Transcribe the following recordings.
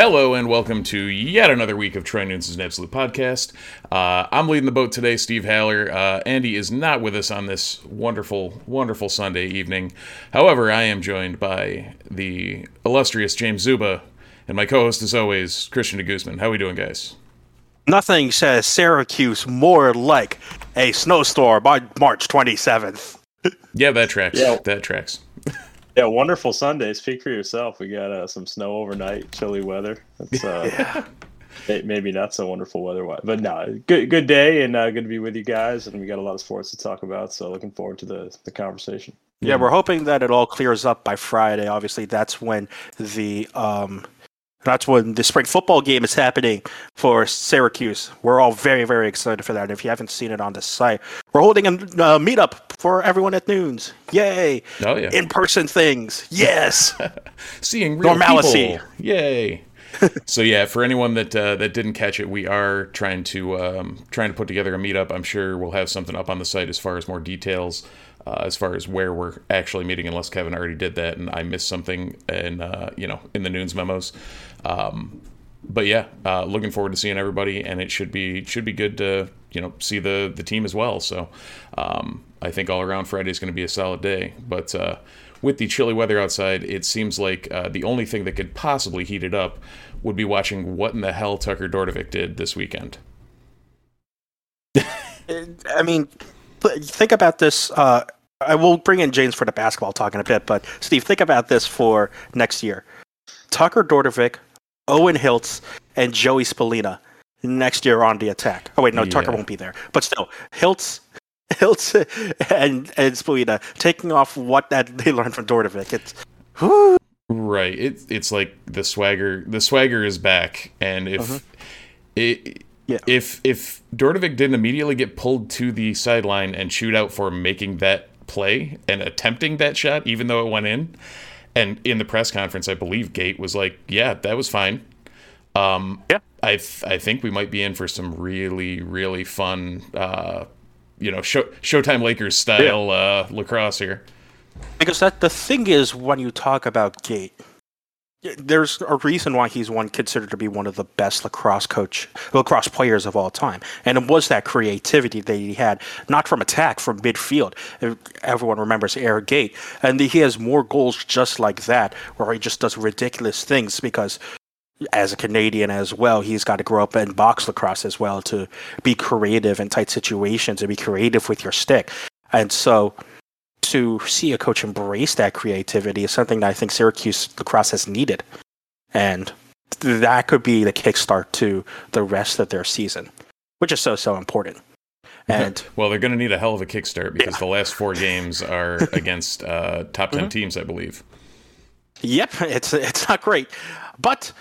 Hello and welcome to yet another week of Troy Nunes' Absolute Podcast. Uh, I'm leading the boat today, Steve Haller. Uh, Andy is not with us on this wonderful, wonderful Sunday evening. However, I am joined by the illustrious James Zuba and my co-host, as always, Christian de Guzman. How are we doing, guys? Nothing says Syracuse more like a snowstorm on March 27th. Yeah, that tracks. Yeah. That tracks. Yeah, wonderful Sunday. Speak for yourself. We got uh, some snow overnight, chilly weather. That's uh, may- maybe not so wonderful weather, but no, good good day and uh, good to be with you guys. And we got a lot of sports to talk about, so looking forward to the the conversation. Yeah, we're hoping that it all clears up by Friday. Obviously, that's when the um, that's when the spring football game is happening for Syracuse. We're all very, very excited for that. If you haven't seen it on the site, we're holding a uh, meetup for everyone at Nunes. Yay! Oh yeah. In-person things. Yes. seeing real Normalcy. people. Yay! so yeah, for anyone that uh, that didn't catch it, we are trying to um, trying to put together a meetup. I'm sure we'll have something up on the site as far as more details, uh, as far as where we're actually meeting, unless Kevin already did that and I missed something in uh, you know in the Nunes memos. Um, but yeah, uh, looking forward to seeing everybody, and it should be should be good to you know see the the team as well. So um, I think all around Friday is going to be a solid day. But uh, with the chilly weather outside, it seems like uh, the only thing that could possibly heat it up would be watching what in the hell Tucker Dordevic did this weekend. I mean, think about this. Uh, I will bring in James for the basketball talk in a bit, but Steve, think about this for next year. Tucker Dordevic, Owen Hiltz, and Joey Spallina next year on the attack. Oh wait, no, Tucker won't be there, but still, Hiltz, Hiltz, and and Spallina taking off what that they learned from Dordevic. It's whew, Right. It, it's like the swagger. The swagger is back, and if mm-hmm. it, Yeah. if if Dordevic didn't immediately get pulled to the sideline and shoot out for making that play and attempting that shot, even though it went in, and in the press conference, I believe Gait was like, "Yeah, that was fine." Um, Yeah. I th- I think we might be in for some really really fun, uh, you know, show, Showtime Lakers style uh, lacrosse here. because that the thing is when you talk about Gait, y- there's a reason why he's one considered to be one of the best lacrosse coach lacrosse players of all time, and it was that creativity that he had, not from attack, from midfield. Everyone remembers Gary Gait, and he has more goals just like that, where he just does ridiculous things because. As a Canadian as well, he's got to grow up in box lacrosse as well to be creative in tight situations and be creative with your stick. And so, to see a coach embrace that creativity is something that I think Syracuse lacrosse has needed, and that could be the kickstart to the rest of their season, which is so so important. And Well, they're going to need a hell of a kickstart because the last four games are against uh, top 10 teams, I believe. yep, it's it's not great, but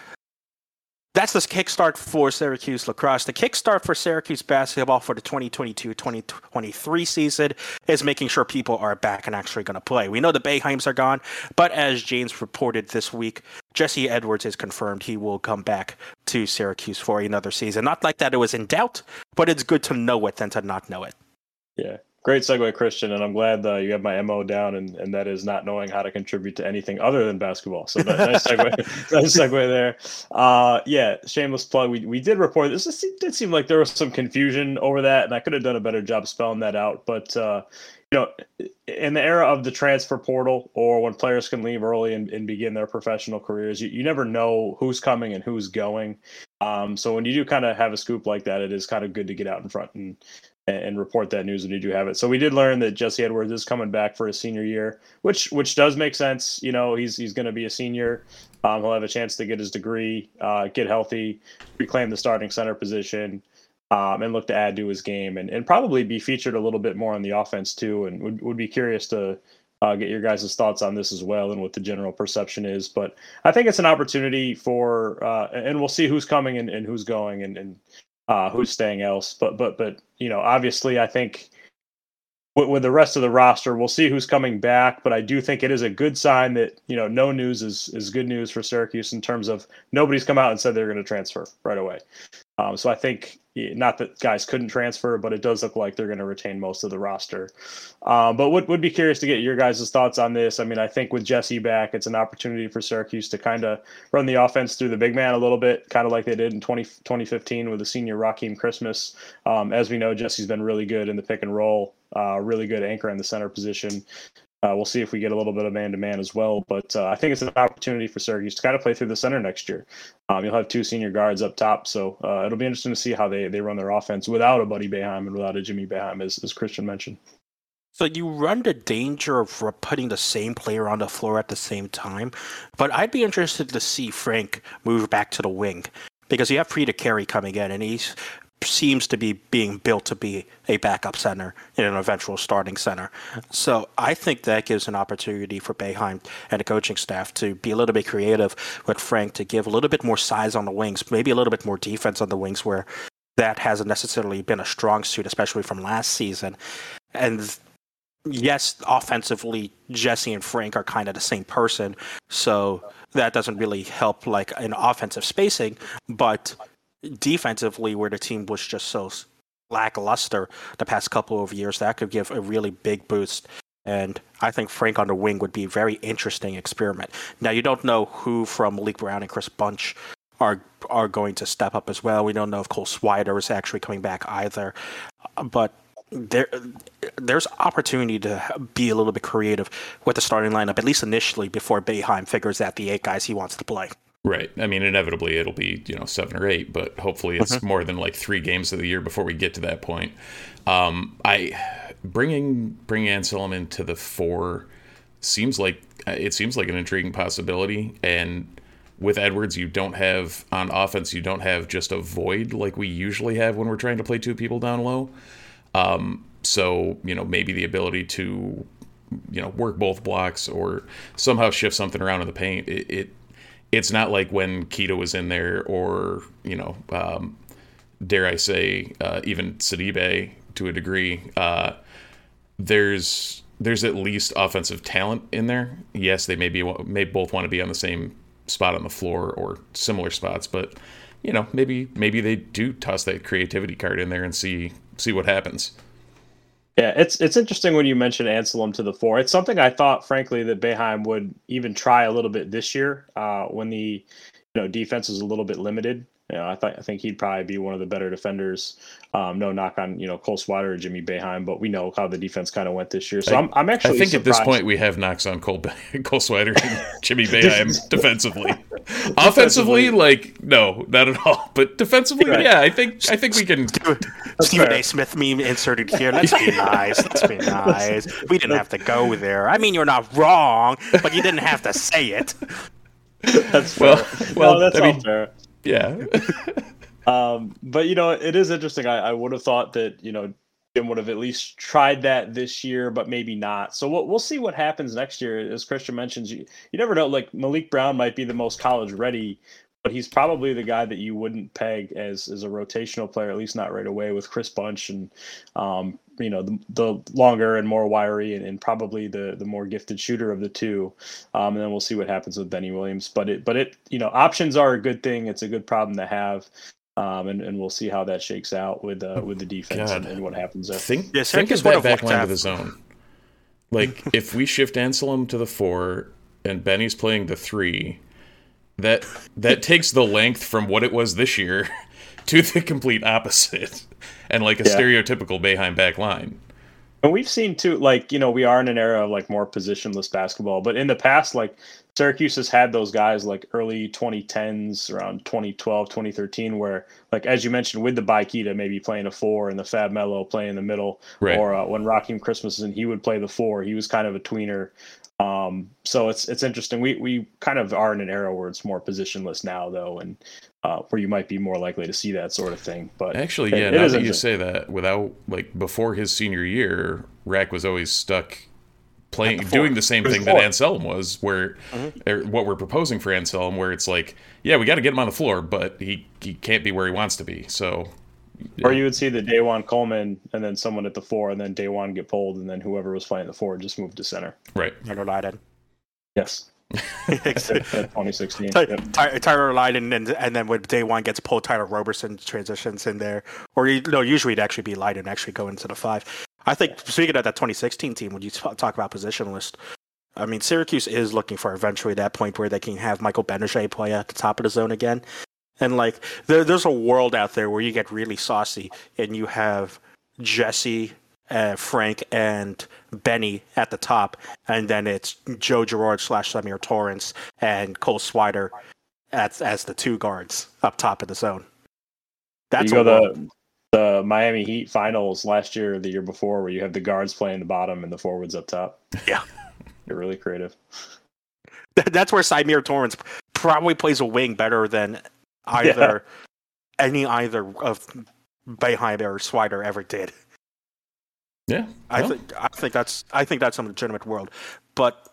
that's the kickstart for Syracuse lacrosse. The kickstart for Syracuse basketball for the 2022-2023 season is making sure people are back and actually going to play. We know the Boeheims are gone, but as James reported this week, Jesse Edwards is confirmed he will come back to Syracuse for another season. Not like that it was in doubt, but it's good to know it than to not know it. Yeah, great segue, Christian, and I'm glad uh, you have my mo down, and, and that is not knowing how to contribute to anything other than basketball. So ni- nice segue, nice segue there. Uh, yeah, shameless plug. We we did report this. It did seem like there was some confusion over that, and I could have done a better job spelling that out. But uh, you know, in the era of the transfer portal, or when players can leave early and, and begin their professional careers, you, you never know who's coming and who's going. Um, so when you do kind of have a scoop like that, it is kind of good to get out in front and and, report that news when you do have it. So we did learn that Jesse Edwards is coming back for his senior year, which which does make sense. You know, he's he's going to be a senior. Um, he'll have a chance to get his degree, uh, get healthy, reclaim the starting center position. Um, and look to add to his game and, and probably be featured a little bit more on the offense too. And would, would be curious to uh, get your guys' thoughts on this as well and what the general perception is. But I think it's an opportunity for, uh, and we'll see who's coming and, and who's going and, and uh, who's staying else. But but but you know, obviously, I think with, with, the rest of the roster, we'll see who's coming back. But I do think it is a good sign that you know no news is is good news for Syracuse in terms of nobody's come out and said they're going to transfer right away. Um, so I think not that guys couldn't transfer, but it does look like they're going to retain most of the roster. Um, but would would be curious to get your guys' thoughts on this. I mean, I think with Jesse back, it's an opportunity for Syracuse to kind of run the offense through the big man a little bit, kind of like they did in 20, 2015 with the senior Rakeem Christmas. Um, as we know, Jesse's been really good in the pick and roll, uh, really good anchor in the center position. Uh, we'll see if we get a little bit of man to man as well. But uh, I think it's an opportunity for Syracuse to kind of play through the center next year. Um, you'll have two senior guards up top, so uh, it'll be interesting to see how they, they run their offense without a Buddy Boeheim and without a Jimmy Boeheim, as, as Christian mentioned. So you run the danger of putting the same player on the floor at the same time, but I'd be interested to see Frank move back to the wing because you have Peter Carey coming in, and he's seems to be being built to be a backup center in an eventual starting center. So I think that gives an opportunity for Boeheim and the coaching staff to be a little bit creative with Frank to give a little bit more size on the wings, maybe a little bit more defense on the wings where that hasn't necessarily been a strong suit, especially from last season. And yes, offensively, Jesse and Frank are kind of the same person, so that doesn't really help like in offensive spacing, but defensively, where the team was just so lackluster the past couple of years, that could give a really big boost. And I think Frank on the wing would be a very interesting experiment. Now, you don't know who from Malik Brown and Chris Bunch are are going to step up as well. We don't know if Cole Swider is actually coming back either. But there there's opportunity to be a little bit creative with the starting lineup, at least initially, before Boeheim figures out the eight guys he wants to play. Right. I mean, inevitably it'll be you know seven or eight, but hopefully it's mm-hmm. more than like three games of the year before we get to that point. Um, I bringing bringing Anselem into the four seems like it seems like an intriguing possibility, and with Edwards, you don't have on offense, you don't have just a void like we usually have when we're trying to play two people down low. Um, so you know maybe the ability to you know work both blocks or somehow shift something around in the paint. It, it it's not like when Keita was in there, or you know, um, dare I say, uh, even Sidibe to a degree. Uh, there's there's at least offensive talent in there. Yes, they may be may both want to be on the same spot on the floor or similar spots, but you know, maybe maybe they do toss that creativity card in there and see see what happens. Yeah, it's it's interesting when you mention Anselem to the four. It's something I thought, frankly, that Boeheim would even try a little bit this year uh, when the you know defense was a little bit limited. You know, I thought I think he'd probably be one of the better defenders. Um, no knock on you know Cole Swider or Jimmy Boeheim, but we know how the defense kind of went this year. So I, am I'm actually. I think surprised. at this point we have knocks on Cole Cole Swider and Jimmy Boeheim defensively. Offensively, like no, not at all. But defensively, right. yeah, I think I think we can. Stephen A. Smith meme inserted here. Let's be nice. Let's be nice. We didn't have to go there. I mean, you're not wrong, but you didn't have to say it. That's fair. well, well, no, that's I mean, fair. Yeah. um, but you know, it is interesting. I, I would have thought that you know Jim would have at least tried that this year, but maybe not. So we'll we'll see what happens next year. As Christian mentions, you you never know. Like Malik Brown might be the most college ready, but he's probably the guy that you wouldn't peg as as a rotational player, at least not right away. With Chris Bunch and um, you know the, the longer and more wiry and, and, probably the the more gifted shooter of the two. Um, and then we'll see what happens with Benny Williams. But it but it you know options are a good thing. It's a good problem to have. Um, and, and we'll see how that shakes out with uh, with the defense and, and, what happens there. Think, yeah, think of that back line to the zone. Like if we shift Anselem to the four and Benny's playing the three, that that takes the length from what it was this year to the complete opposite, and like a yeah. stereotypical Boeheim back line. And we've seen too, like you know, we are in an era of like more positionless basketball. But in the past, like Syracuse has had those guys like early 2010s, around 2012, 2013, where, like as you mentioned, with the Baye Keita maybe playing a four and the Fab Melo playing in the middle, right. or uh, when Rakeem Christmas and he would play the four, he was kind of a tweener. Um, so it's it's interesting. We we kind of are in an era where it's more positionless now, though, and uh, where you might be more likely to see that sort of thing. But actually, yeah, it, now it that you say that, without like before his senior year, Rack was always stuck playing doing the same thing that Anselem was where mm-hmm. what we're proposing for Anselem where it's like yeah we got to get him on the floor but he he can't be where he wants to be so or you would see the DaJuan Coleman and then someone at the four and then DaJuan get pulled and then whoever was playing the four just moved to center. Right. Tyler Lydon yes 2016 Ty- yep. Ty- Tyler Lydon and and then when DaJuan gets pulled Tyler Roberson transitions in there. Or you no usually it'd actually be Lydon actually go into the five. I think speaking of that 2016 team, when you talk about positionless, I mean Syracuse is looking for eventually that point where they can have Michael Gbinije play at the top of the zone again, and like there, there's a world out there where you get really saucy and you have Jesse, uh, Frank, and Benny at the top, and then it's Joe Girard slash Symir Torrence and Cole Swider as as the two guards up top of the zone. That's you go the the Miami Heat finals last year or the year before, where you have the guards playing the bottom and the forwards up top. Yeah, you're really creative. That's where Symir Torrence probably plays a wing better than either yeah. any either of Boeheim or Swider ever did. Yeah, well. I think I think that's I think that's a legitimate world, but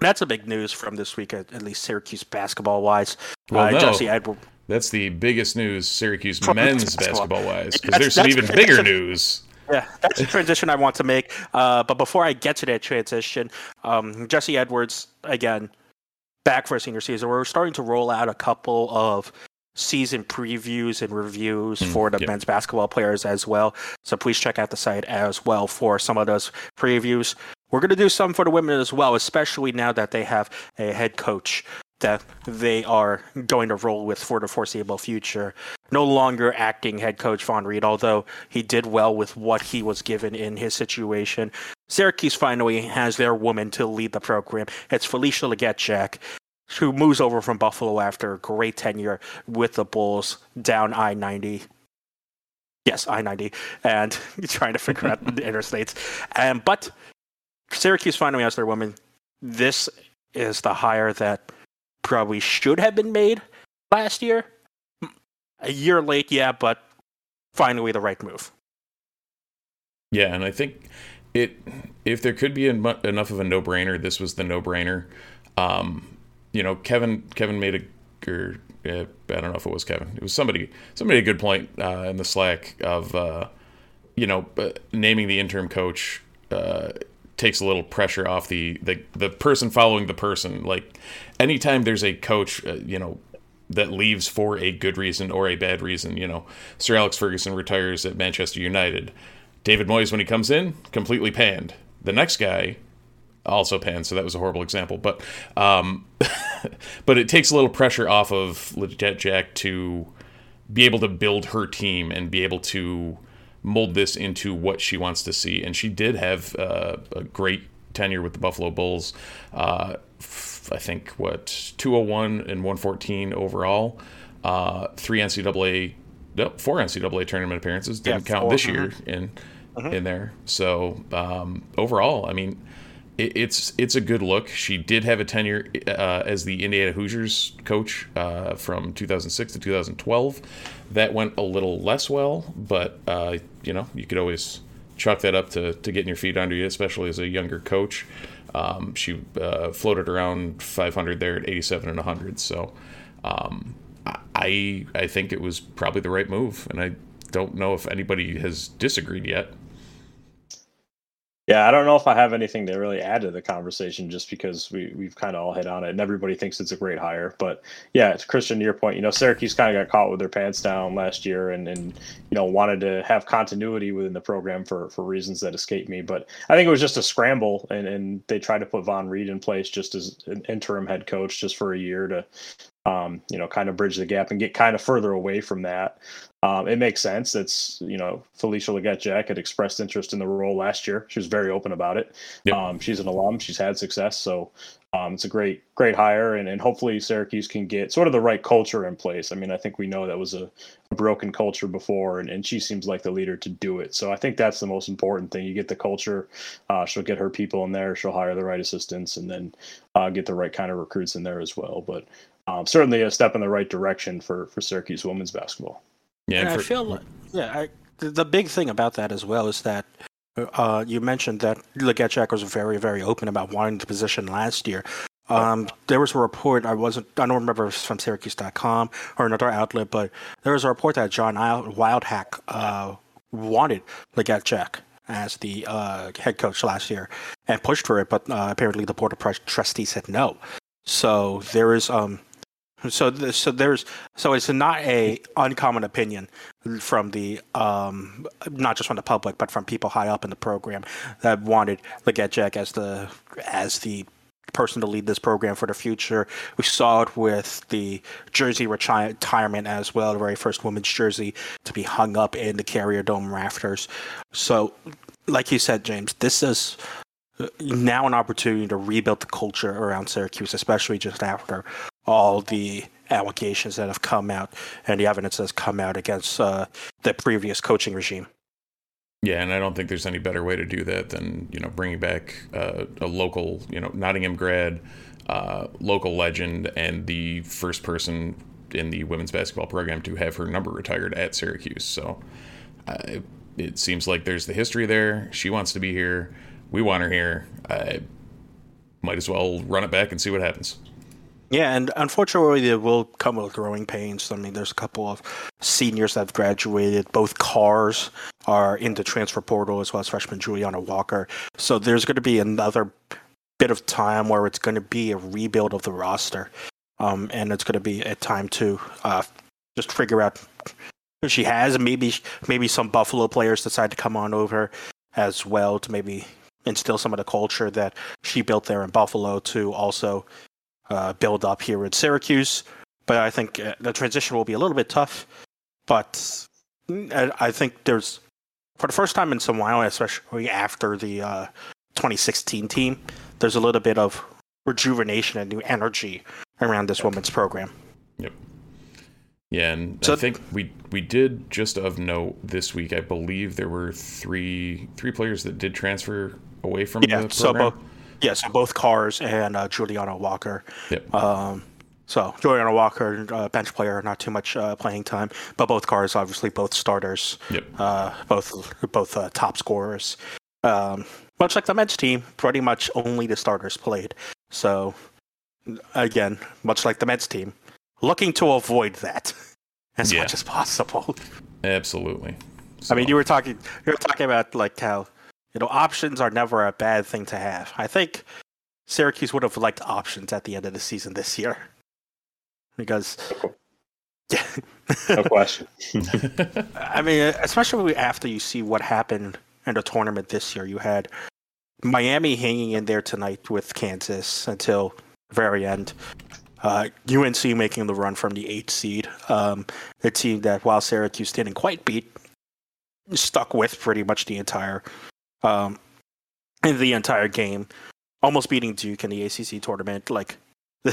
that's a big news from this week, at, at least Syracuse basketball wise. Well, uh, no. Jesse Edwards. That's the biggest news Syracuse men's basketball wise, because there's some even bigger news. Yeah, that's the transition I want to make. Uh, but before I get to that transition, um, Jesse Edwards again back for a senior season. We're starting to roll out a couple of season previews and reviews mm, for the yep. men's basketball players as well. So please check out the site as well for some of those previews. We're going to do some for the women as well, especially now that they have a head coach that they are going to roll with for the foreseeable future. No longer acting head coach Vonn Read, although he did well with what he was given in his situation. Syracuse finally has their woman to lead the program. It's Felicia Legette-Jack, who moves over from Buffalo after a great tenure with the Bulls down I 90. Yes, I 90, and trying to figure out the interstates. Um, but Syracuse finally has their woman. This is the hire that probably should have been made last year. A year late, yeah, but finally the right move. Yeah, and I think it if there could be enough of a no-brainer, this was the no-brainer. Um, you know, Kevin Kevin made a or uh, I don't know if it was Kevin. It was somebody somebody a good point uh, in the Slack of uh, you know uh, naming the interim coach uh, takes a little pressure off the the the person following the person. Like anytime there's a coach, uh, you know, that leaves for a good reason or a bad reason, you know, Sir Alex Ferguson retires at Manchester United. David Moyes, when he comes in, completely panned. The next guy also panned, so that was a horrible example. But um, but it takes a little pressure off of Legette-Jack to be able to build her team and be able to mold this into what she wants to see. And she did have uh, a great tenure with the Buffalo Bulls. Uh, I think what 201 and 114 overall. Uh, three NCAA, no, four NCAA tournament appearances. Didn't yeah, count this year uh-huh. in uh-huh. in there. So um, overall, I mean, it, it's it's a good look. She did have a tenure uh, as the Indiana Hoosiers coach uh, from 2006 to 2012. That went a little less well, but uh, you know you could always chalk that up to to getting your feet under you, especially as a younger coach. Um, she uh, floated around 500 there at 87 and 100. So um, I I think it was probably the right move, and I don't know if anybody has disagreed yet. Yeah, I don't know if I have anything to really add to the conversation just because we, we've kind of all hit on it and everybody thinks it's a great hire. But yeah, it's Christian, to your point, you know, Syracuse kind of got caught with their pants down last year and, and, you know, wanted to have continuity within the program for, for reasons that escape me. But I think it was just a scramble and, and they tried to put Vonn Read in place just as an interim head coach just for a year to um, you know, kind of bridge the gap and get kind of further away from that. Um, it makes sense. It's you know Felicia Legette-Jack had expressed interest in the role last year. She was very open about it. Yep. Um, she's an alum. She's had success, so um, it's a great great hire, and, and hopefully Syracuse can get sort of the right culture in place. I mean, I think we know that was a, a broken culture before, and, and she seems like the leader to do it. So I think that's the most important thing. You get the culture. Uh, she'll get her people in there. She'll hire the right assistants, and then uh, get the right kind of recruits in there as well. But um, certainly a step in the right direction for for Syracuse women's basketball. Yeah, and, and for, I feel like, yeah, I, the big thing about that as well is that uh, you mentioned that Legette-Jack was very, very open about wanting the position last year. Um, there was a report, I wasn't, I don't remember if it was from Syracuse.com or another outlet, but there was a report that John Wildhack uh, wanted Legette-Jack as the uh, head coach last year and pushed for it, but uh, apparently the board of trustees said no. So there is um, so, so there's so it's not a uncommon opinion from the um, not just from the public, but from people high up in the program that wanted Legette-Jack as the as the person to lead this program for the future. We saw it with the jersey retirement as well, the very first women's jersey to be hung up in the Carrier Dome rafters. So, like you said, James, this is now an opportunity to rebuild the culture around Syracuse, especially just after all the allegations that have come out and the evidence that's come out against uh, the previous coaching regime. Yeah, and I don't think there's any better way to do that than you know bringing back uh, a local, you know, Nottingham grad, uh, local legend, and the first person in the women's basketball program to have her number retired at Syracuse. So uh, it seems like there's the history there. She wants to be here. We want her here. I might as well run it back and see what happens. Yeah, and unfortunately, it will come with growing pains. I mean, there's a couple of seniors that have graduated. Both Carrs are in the transfer portal, as well as freshman Juliana Walker. So there's going to be another bit of time where it's going to be a rebuild of the roster, um, and it's going to be a time to uh, just figure out who she has. Maybe maybe some Buffalo players decide to come on over as well to maybe instill some of the culture that she built there in Buffalo to also uh, build up here in Syracuse. But I think uh, the transition will be a little bit tough. But mm, I think there's, for the first time in some while, especially after the uh, 2016 team, there's a little bit of rejuvenation and new energy around this women's program. Yep. Yeah, and so, I think we we did just of note this week. I believe there were three three players that did transfer away from yeah, the program. So both, yeah, so both Carrs and uh, Juliana Walker. Yep. Um, so Juliana Walker, uh, bench player, not too much uh, playing time, but both Carrs, obviously, both starters. Yep. Uh, both both uh, top scorers. Um, much like the men's team, pretty much only the starters played. So again, much like the men's team, looking to avoid that as yeah. much as possible. Absolutely. So. I mean, you were talking you were talking about like how you know, options are never a bad thing to have. I think Syracuse would have liked options at the end of the season this year because. Yeah. no question. I mean, especially after you see what happened in the tournament this year, you had Miami hanging in there tonight with Kansas until the very end. Uh, UNC making the run from the eighth seed. Um, a team that, while Syracuse didn't quite beat, stuck with pretty much the entire um, in the entire game, almost beating Duke in the ACC tournament. Like,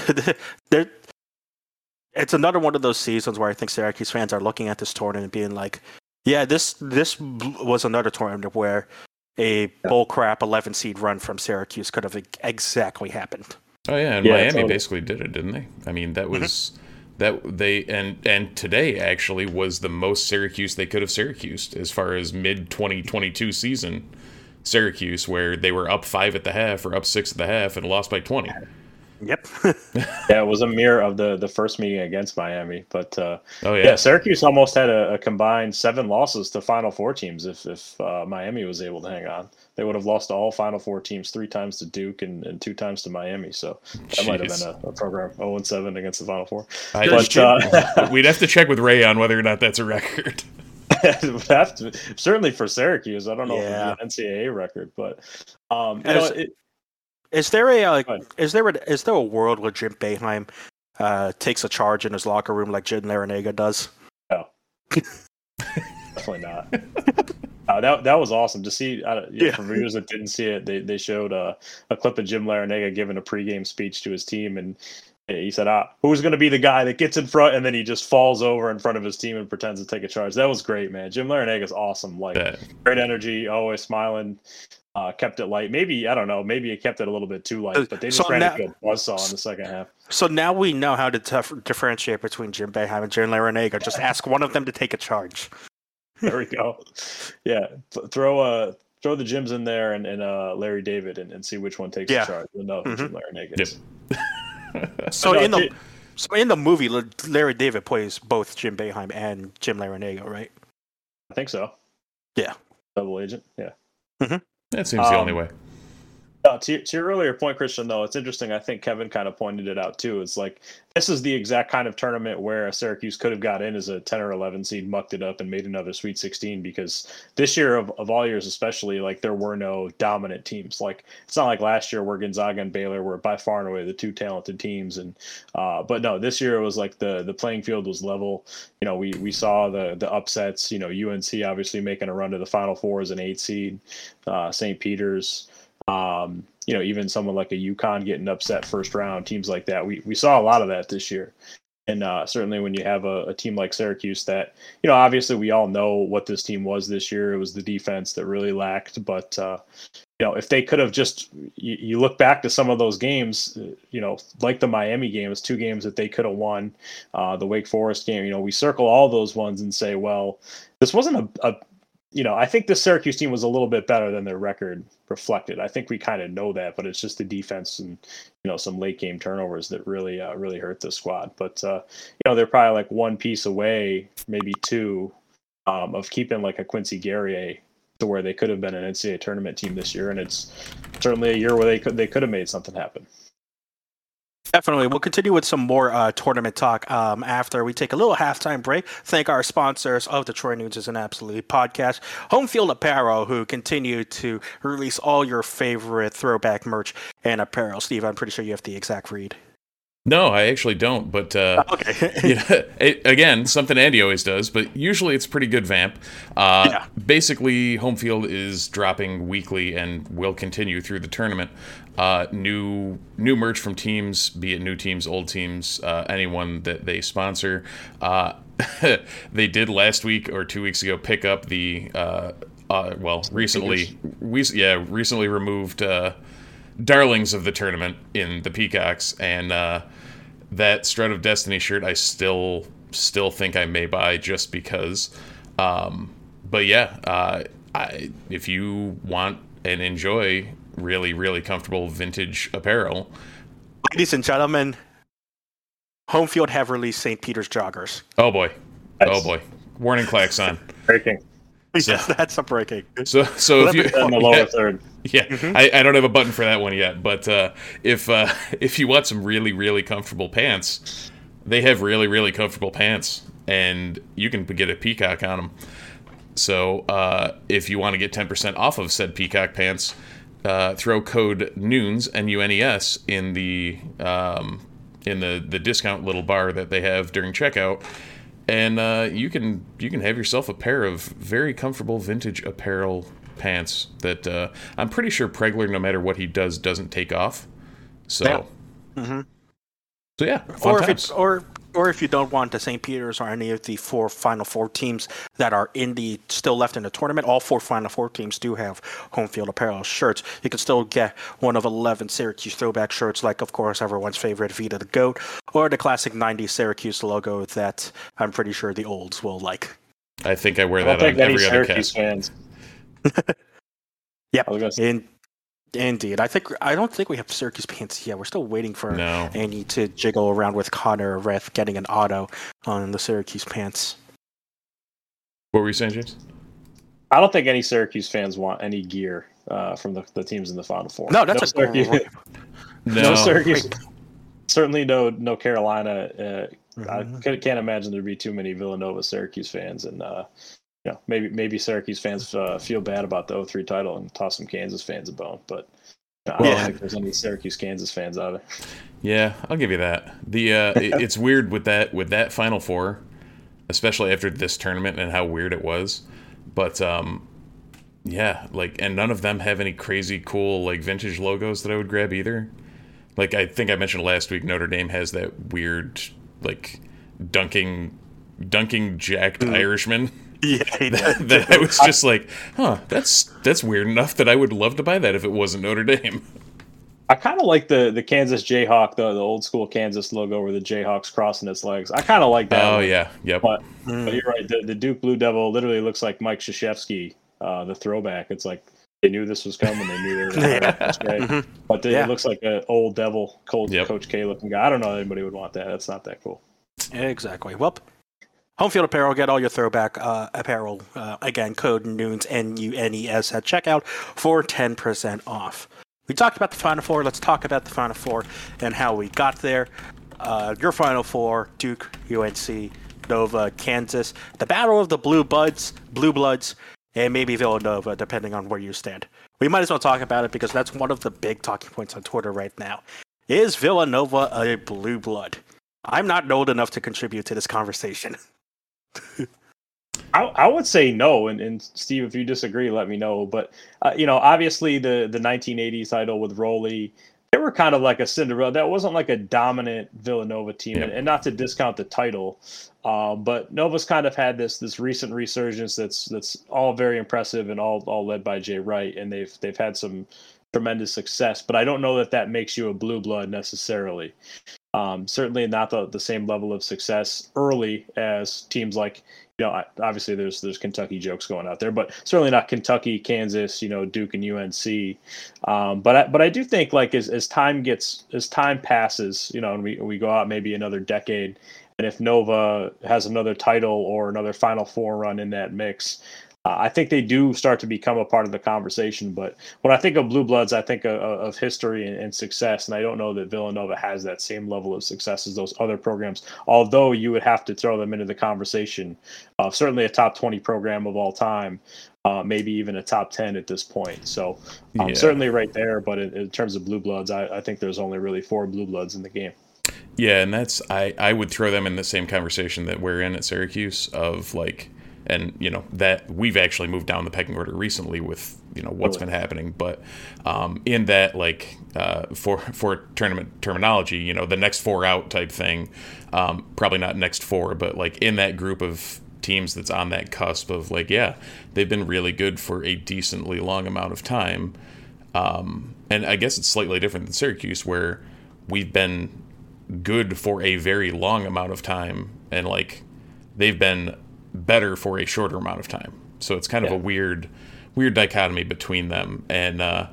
they're, it's another one of those seasons where I think Syracuse fans are looking at this tournament and being like, yeah, this this was another tournament where a bullcrap 11 seed run from Syracuse could have exactly happened. Oh yeah, and yeah, Miami totally. basically did it, didn't they? I mean, that mm-hmm. was mm-hmm. that they and and today actually was the most Syracuse they could have Syracuse as far as mid 2022 season. Syracuse, where they were up five at the half or up six at the half and lost by 20. Yep. yeah, it was a mirror of the the first meeting against Miami, but uh, oh yeah. yeah, Syracuse almost had a, a, combined seven losses to Final Four teams. If if uh, Miami was able to hang on, they would have lost all Final Four teams three times to Duke and, and two times to Miami. So that Jeez. might have been a, a program zero oh and seven against the Final Four. I but, uh, we'd have to check with Ray on whether or not that's a record. have to, certainly for Syracuse. I don't know yeah. if it's an NCAA record, but um, you know, it, is there a uh, is there a is there a world where Jim Boeheim uh, takes a charge in his locker room like Jim Larrañaga does. No, definitely not. Uh, that that was awesome to see. Uh, yeah. For viewers that didn't see it, they they showed uh, a clip of Jim Larrañaga giving a pregame speech to his team, and he said, "Ah, who's going to be the guy that gets in front?" And then he just falls over in front of his team and pretends to take a charge. That was great, man. Jim Larrañaga's awesome. Like That- great energy, always smiling. Uh, kept it light. Maybe I don't know. Maybe it kept it a little bit too light, but they just So ran now- into a buzzsaw in the second half. So now we know how to dif- differentiate between Jim Boeheim and Jim Larrañaga. Just ask one of them to take a charge. There we go. Yeah, th- throw uh throw the gyms in there and, and uh Larry David and, and see which one takes Yeah. the charge. You'll know who Mhm. Jim Larrañaga Yep. is. So No, in the J- so in the movie, Larry David plays both Jim Boeheim and Jim Larrañaga, right? I think so. Yeah. Double agent. Yeah. that seems the only Um, way. Uh, to, your- to your earlier point, Christian, though, it's interesting. I think Kevin kind of pointed it out too. It's like this is the exact kind of tournament where Syracuse could have got in as a 10 or 11 seed, mucked it up, and made another Sweet 16. Because this year, of, of all years, especially, like there were no dominant teams. Like it's not like last year where Gonzaga and Baylor were by far and away the two talented teams. And uh, but no, this year it was like the the playing field was level. You know, we we saw the the upsets. You know, UNC obviously making a run to the Final Four as an eight seed, uh, St. Peter's um, you know, even someone like a UConn getting upset first round, teams like that. We we saw a lot of that this year. And uh, certainly when you have a, a team like Syracuse that, you know, obviously we all know what this team was this year. It was the defense that really lacked. But, uh, you know, if they could have just, you, you look back to some of those games, uh, you know, like the Miami game, it's two games that they could have won. Uh, the Wake Forest game, you know, we circle all those ones and say, well, this wasn't a, a you know, I think the Syracuse team was a little bit better than their record reflected. I think we kind of know that, but it's just the defense and you know some late game turnovers that really uh, really hurt the squad. But uh, you know, they're probably like one piece away, maybe two, um, of keeping like a Quincy Guerrier to where they could have been an NCAA tournament team this year, and it's certainly a year where they could they could have made something happen. Definitely. We'll continue with some more uh, tournament talk um, after we take a little halftime break. Thank our sponsors of Troy Nunes is an Absolute podcast, Home Field Apparel, who continue to release all your favorite throwback merch and apparel. Steve, I'm pretty sure you have the exact read. No, I actually don't. But uh, Okay. yeah, it, again, something Andy always does, but usually it's pretty good vamp. Uh, Yeah. Basically, home field is dropping weekly and will continue through the tournament. Uh, new new merch from teams, be it new teams, old teams, uh, anyone that they sponsor. Uh, they did last week or two weeks ago pick up the uh, uh, well recently we yeah recently removed uh, darlings of the tournament in the Peacocks and. Uh, that Strut of Destiny shirt I still still think I may buy just because. Um, but yeah, uh, I, if you want and enjoy really really comfortable vintage apparel, Ladies and gentlemen, Home Field have released St. Peter's joggers. oh boy, Nice. oh boy, warning klaxon. Breaking So- Yes, that's a breaking. So so if you in the lower third. Yeah, I, I don't have a button for that one yet, but uh, if uh, if you want some really really comfortable pants, they have really really comfortable pants, and you can get a peacock on them. So uh, if you want to get ten percent off of said peacock pants, uh, throw code NUNES N U N E S in the um, in the the discount little bar that they have during checkout. And uh, you can you can have yourself a pair of very comfortable vintage apparel pants that uh, I'm pretty sure Pregler, no matter what he does, doesn't take off. So, Yeah. Mhm. so yeah, or if times. it's or or if you don't want the St. Peter's or any of the four Final Four teams that are in the still left in the tournament, all four Final Four teams do have home field apparel shirts. You can still get one of eleven Syracuse throwback shirts, like of course everyone's favorite Vita the Goat, or the classic '90s Syracuse logo that I'm pretty sure the olds will like. I think I wear I don't that on think any every other Syracuse cast. fans. Yep. I was gonna say, In, indeed, I think I don't think we have Syracuse pants yet. We're still waiting for No, Andy to jiggle around with Connor Reth getting an auto on the Syracuse pants. what were you saying, James? I don't think any Syracuse fans want any gear uh, from the, the teams in the Final Four. No, that's a Syracuse. No, no Syracuse. Certainly no no Carolina. Uh, I Mhm. could, can't imagine there'd be too many Villanova Syracuse fans, and uh, you know maybe maybe Syracuse fans uh, feel bad about the 03 title and toss some Kansas fans a bone, but I don't yeah. think there's any Syracuse Kansas fans out there. Yeah, I'll give you that. The uh, it, it's weird with that with that Final Four, especially after this tournament and how weird it was. But um, yeah, like, and none of them have any crazy cool like vintage logos that I would grab either. Like I think I mentioned last week, Notre Dame has that weird like dunking dunking jacked mm. Irishman. Yeah, that, that I was just like, huh, that's that's weird enough that I would love to buy that if it wasn't Notre Dame. I kind of like the the Kansas Jayhawk, the, the old school Kansas logo where the Jayhawks crossing its legs. I kind of like that. Oh one. yeah, yep. But, mm. but, you're right. The, the Duke Blue Devil literally looks like Mike Krzyzewski, uh, the throwback. It's like they knew this was coming. They knew they were. yeah. mm-hmm. But yeah. it looks like an old devil, cold yep. Coach K looking guy. I don't know anybody would want that. That's not that cool. Exactly. Well, Home Field Apparel, get all your throwback uh, apparel. Uh, again, code NUNES, N U N E S, at checkout for 10% off. We talked about the Final Four. Let's talk about the Final Four and how we got there. Uh, your Final Four Duke, UNC, Nova, Kansas. The Battle of the Blue Buds, Blue Bloods, and maybe Villanova, depending on where you stand. We might as well talk about it because that's one of the big talking points on Twitter right now. Is Villanova a blue blood? I'm not old enough to contribute to this conversation. I, I, would say no, and, and Steve, if you disagree, let me know. But uh, you know, obviously the the 1980s title with Rollie, they were kind of like a Cinderella. That wasn't like a dominant Villanova team, yeah. and, and, not to discount the title, uh, but Nova's kind of had this this recent resurgence that's that's all very impressive and all all led by Jay Wright, and they've they've had some tremendous success. But I don't know that that makes you a blue blood necessarily. Um, certainly not the, the same level of success early as teams like you know obviously there's there's Kentucky jokes going out there, but certainly not Kentucky, Kansas, you know Duke and UNC. Um, but I, but I do think like as, as time gets as time passes, you know, and we we go out maybe another decade, and if Nova has another title or another Final Four run in that mix, uh, I think they do start to become a part of the conversation. But when I think of Blue Bloods, I think of, of history and, and, success, and I don't know that Villanova has that same level of success as those other programs. Although you would have to throw them into the conversation, uh, certainly a top twenty program of all time. Uh, maybe even a top 10 at this point. So, um, yeah. certainly right there. But in, in terms of blue bloods, I, I think there's only really four blue bloods in the game. Yeah, and that's I I would throw them in the same conversation that we're in at Syracuse of like and you know that we've actually moved down the pecking order recently with you know what's been happening. But um, in that like uh, for for tournament terminology you know the next four out type thing um, probably not next four but like in that group of teams that's on that cusp of like yeah they've been really good for a decently long amount of time um, and i guess it's slightly different than syracuse where we've been good for a very long amount of time and like they've been better for a shorter amount of time. So it's kind yeah. of a weird, weird dichotomy between them. And uh,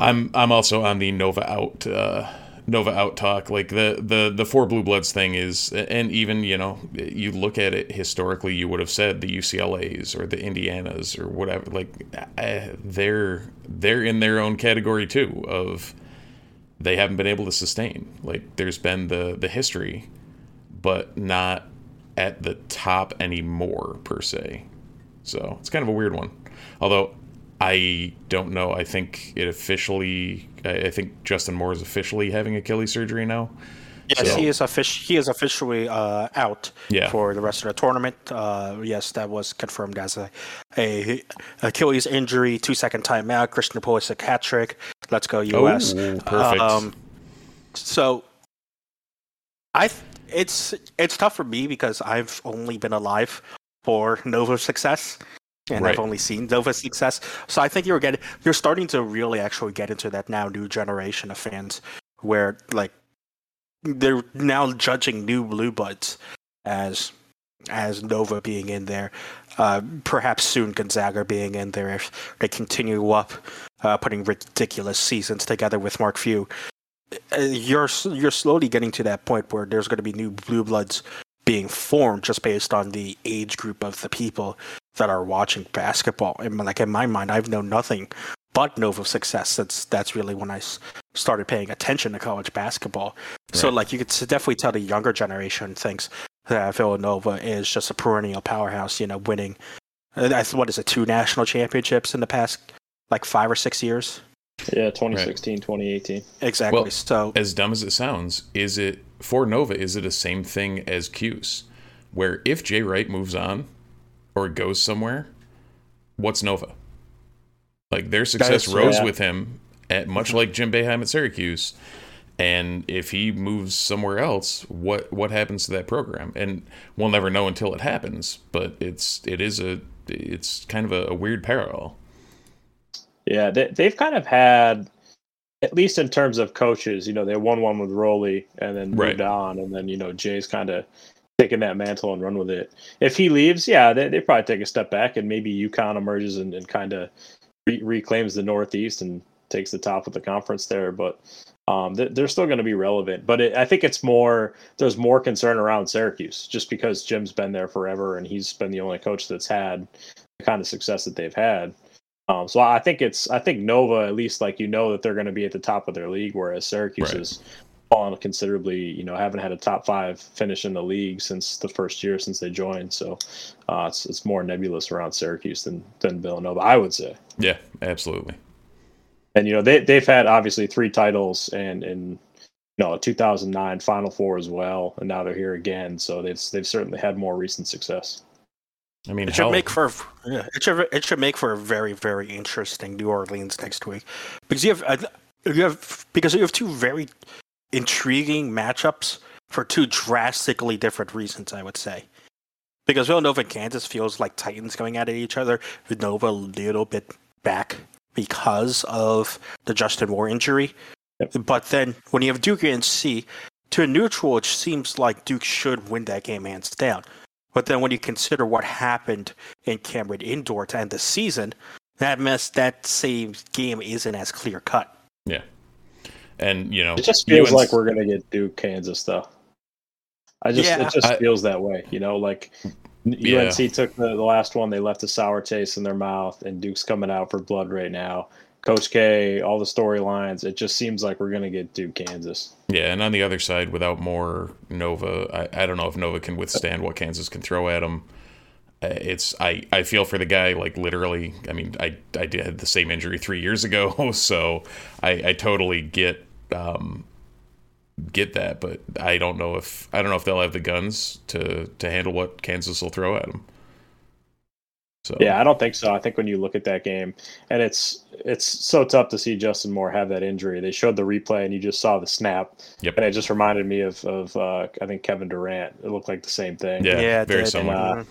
I'm I'm also on the Nova out uh, Nova out talk. Like the the the four blue bloods thing is, and even you know you look at it historically, you would have said the UCLA's or the Indianas or whatever. Like uh, they're they're in their own category too of they haven't been able to sustain. Like there's been the the history, but not at the top anymore per se. So it's kind of a weird one. Although I don't know. I think it officially. I think Justin Moore is officially having Achilles surgery now. Yes, so. he is offic- He is officially uh, out yeah. for the rest of the tournament. Uh, yes, that was confirmed as a, a Achilles injury. Two second timeout. Christian Pulisic hat trick. Let's go US. Oh, perfect. Um, so I it's it's tough for me because I've only been alive for Nova's success, and right. I've only seen Nova's success. So I think you're getting you're starting to really actually get into that now new generation of fans where like they're now judging new blue buds as as Nova being in there, uh, perhaps soon Gonzaga being in there if they continue up, uh, putting ridiculous seasons together with Mark Few. Uh, you're you're slowly getting to that point where there's going to be new blue bloods being formed just based on the age group of the people that are watching basketball. And like in my mind, I've known nothing but Nova success. That's that's really when I started paying attention to college basketball. Right. So like you could definitely tell the younger generation thinks that Villanova is just a perennial powerhouse. You know, winning uh, what is it, two national championships in the past like five or six years. Yeah, 2016, right. 2018. Exactly. Well, so as dumb as it sounds, is it for Nova? Is it the same thing as Cuse, where if Jay Wright moves on or goes somewhere, what's Nova? Like their success rose yeah. with him, at much mm-hmm. like Jim Boeheim at Syracuse. And if he moves somewhere else, what what happens to that program? And we'll never know until it happens. But it's it is a it's kind of a, a weird parallel. Yeah, they, they've kind of had, at least in terms of coaches, you know, they won one with Rollie and then moved right. on, and then you know Jay's kind of taking that mantle and run with it. If he leaves, yeah, they, they probably take a step back, and maybe UConn emerges and, and kind of re- reclaims the Northeast and takes the top of the conference there. But um, they're still going to be relevant. But it, I think it's more there's more concern around Syracuse just because Jim's been there forever and he's been the only coach that's had the kind of success that they've had. Um, so I think it's I think Nova at least like you know that they're going to be at the top of their league, whereas Syracuse right. is fallen considerably. You know, haven't had a top five finish in the league since the first year since they joined. So uh, it's it's more nebulous around Syracuse than than Villanova, I would say. Yeah, absolutely and you know they they've had obviously three titles and and you know a 2009 Final Four as well, and now they're here again. So they've they've certainly had more recent success. I mean, it should make for yeah, it should it should make for a very very interesting New Orleans next week because you have you have because you have two very intriguing matchups for two drastically different reasons. I would say because Villanova and Kansas feels like Titans going at each other. Villanova a little bit back because of the Justin Moore injury. Yep. But then when you have Duke and C, to a neutral, it seems like Duke should win that game hands down. But then when you consider what happened in Cameron Indoor to end the season, that mess that same game isn't as clear cut. Yeah. And you know it just feels UNC... like we're gonna get Duke Kansas though. I just yeah. it just I... feels that way, you know, like yeah. UNC took the, the last one. They left a sour taste in their mouth, and Duke's coming out for blood right now. Coach K, all the storylines. It just seems like we're going to get Duke, Kansas. Yeah, and on the other side, without more Nova, I, I don't know if Nova can withstand what Kansas can throw at them. Uh, it's I, I feel for the guy like literally. I mean, I I did the same injury three years ago, so I, I totally get um, get that, but I don't know if I don't know if they'll have the guns to to handle what Kansas will throw at them. So yeah, I don't think so. I think when you look at that game, and it's it's so tough to see Justin Moore have that injury. They showed the replay, and you just saw the snap. Yep. And it just reminded me of of uh, I think Kevin Durant. It looked like the same thing. Yeah, yeah very similar. And, uh,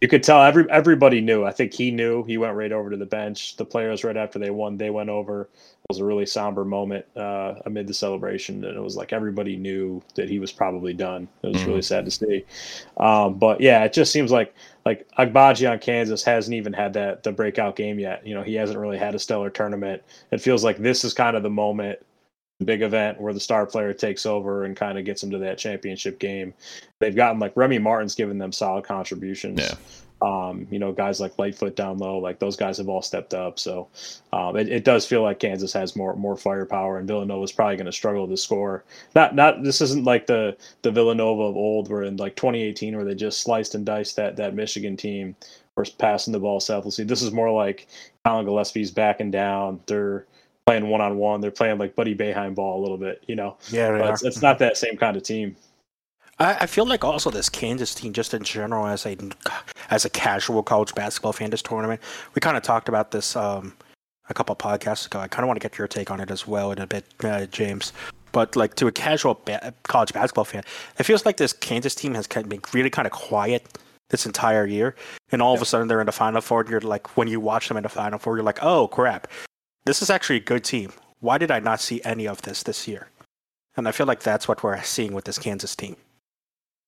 you could tell every everybody knew. I think he knew. He went right over to the bench. The players right after they won, they went over. Was a really somber moment uh, amid the celebration, and it was like everybody knew that he was probably done. It was mm-hmm. really sad to see. Um, but yeah, it just seems like like Agbaji on Kansas hasn't even had that the breakout game yet. You know, he hasn't really had a stellar tournament. It feels like this is kind of the moment the big event where the star player takes over and kind of gets them to that championship game. They've gotten like Remy Martin's given them solid contributions. Yeah. Um, you know, guys like Lightfoot down low, like those guys have all stepped up. So um, it, it, does feel like Kansas has more more firepower, and Villanova is probably going to struggle to score. Not not this isn't like the the Villanova of old, where in like 2018, where they just sliced and diced that that Michigan team, or passing the ball selflessly. This is more like Collin Gillespie's backing down. They're playing one on one. They're playing like Buddy Boeheim ball a little bit, you know. Yeah, it's, it's, not that same kind of team. I, I, feel like also this Kansas team, just in general, as a as a casual college basketball fan, this tournament, we kind of talked about this um, a couple podcasts ago. I kind of want to get your take on it as well in a bit, uh, James. But like to a casual ba- college basketball fan, it feels like this Kansas team has been really kind of quiet this entire year, and all of a sudden they're in the Final Four. And you're like, when you watch them in the Final Four, you're like, oh crap, this is actually a good team. Why did I not see any of this this year? And I feel like that's what we're seeing with this Kansas team.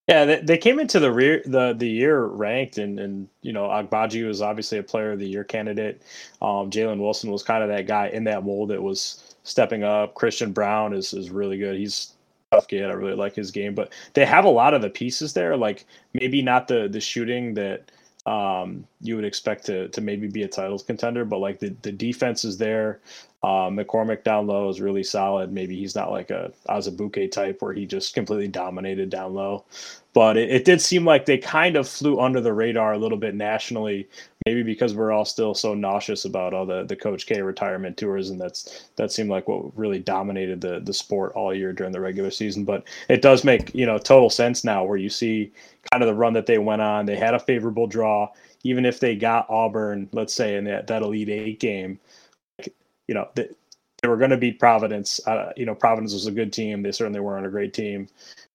Yeah, they, they came into the rear the the year ranked, and and you know Agbaji was obviously a Player of the Year candidate. Um, Jalen Wilson was kind of that guy in that mold that was stepping up. Christian Braun is is really good. He's tough kid. I really like his game, but they have a lot of the pieces there. Like maybe not the the shooting that um, you would expect to to maybe be a titles contender. But like the the defense is there. Uh, McCormack down low is really solid. Maybe he's not like a Azubuike type where he just completely dominated down low. But it, it, did seem like they kind of flew under the radar a little bit nationally maybe because we're all still so nauseous about all the the Coach K retirement tours, and that's that seemed like what really dominated the the sport all year during the regular season. But it does make you know total sense now, where you see kind of the run that they went on. They had a favorable draw, even if they got Auburn, let's say in that that Elite Eight game. You know, they, they were going to beat Providence. Uh, you know, Providence was a good team. They certainly weren't a great team.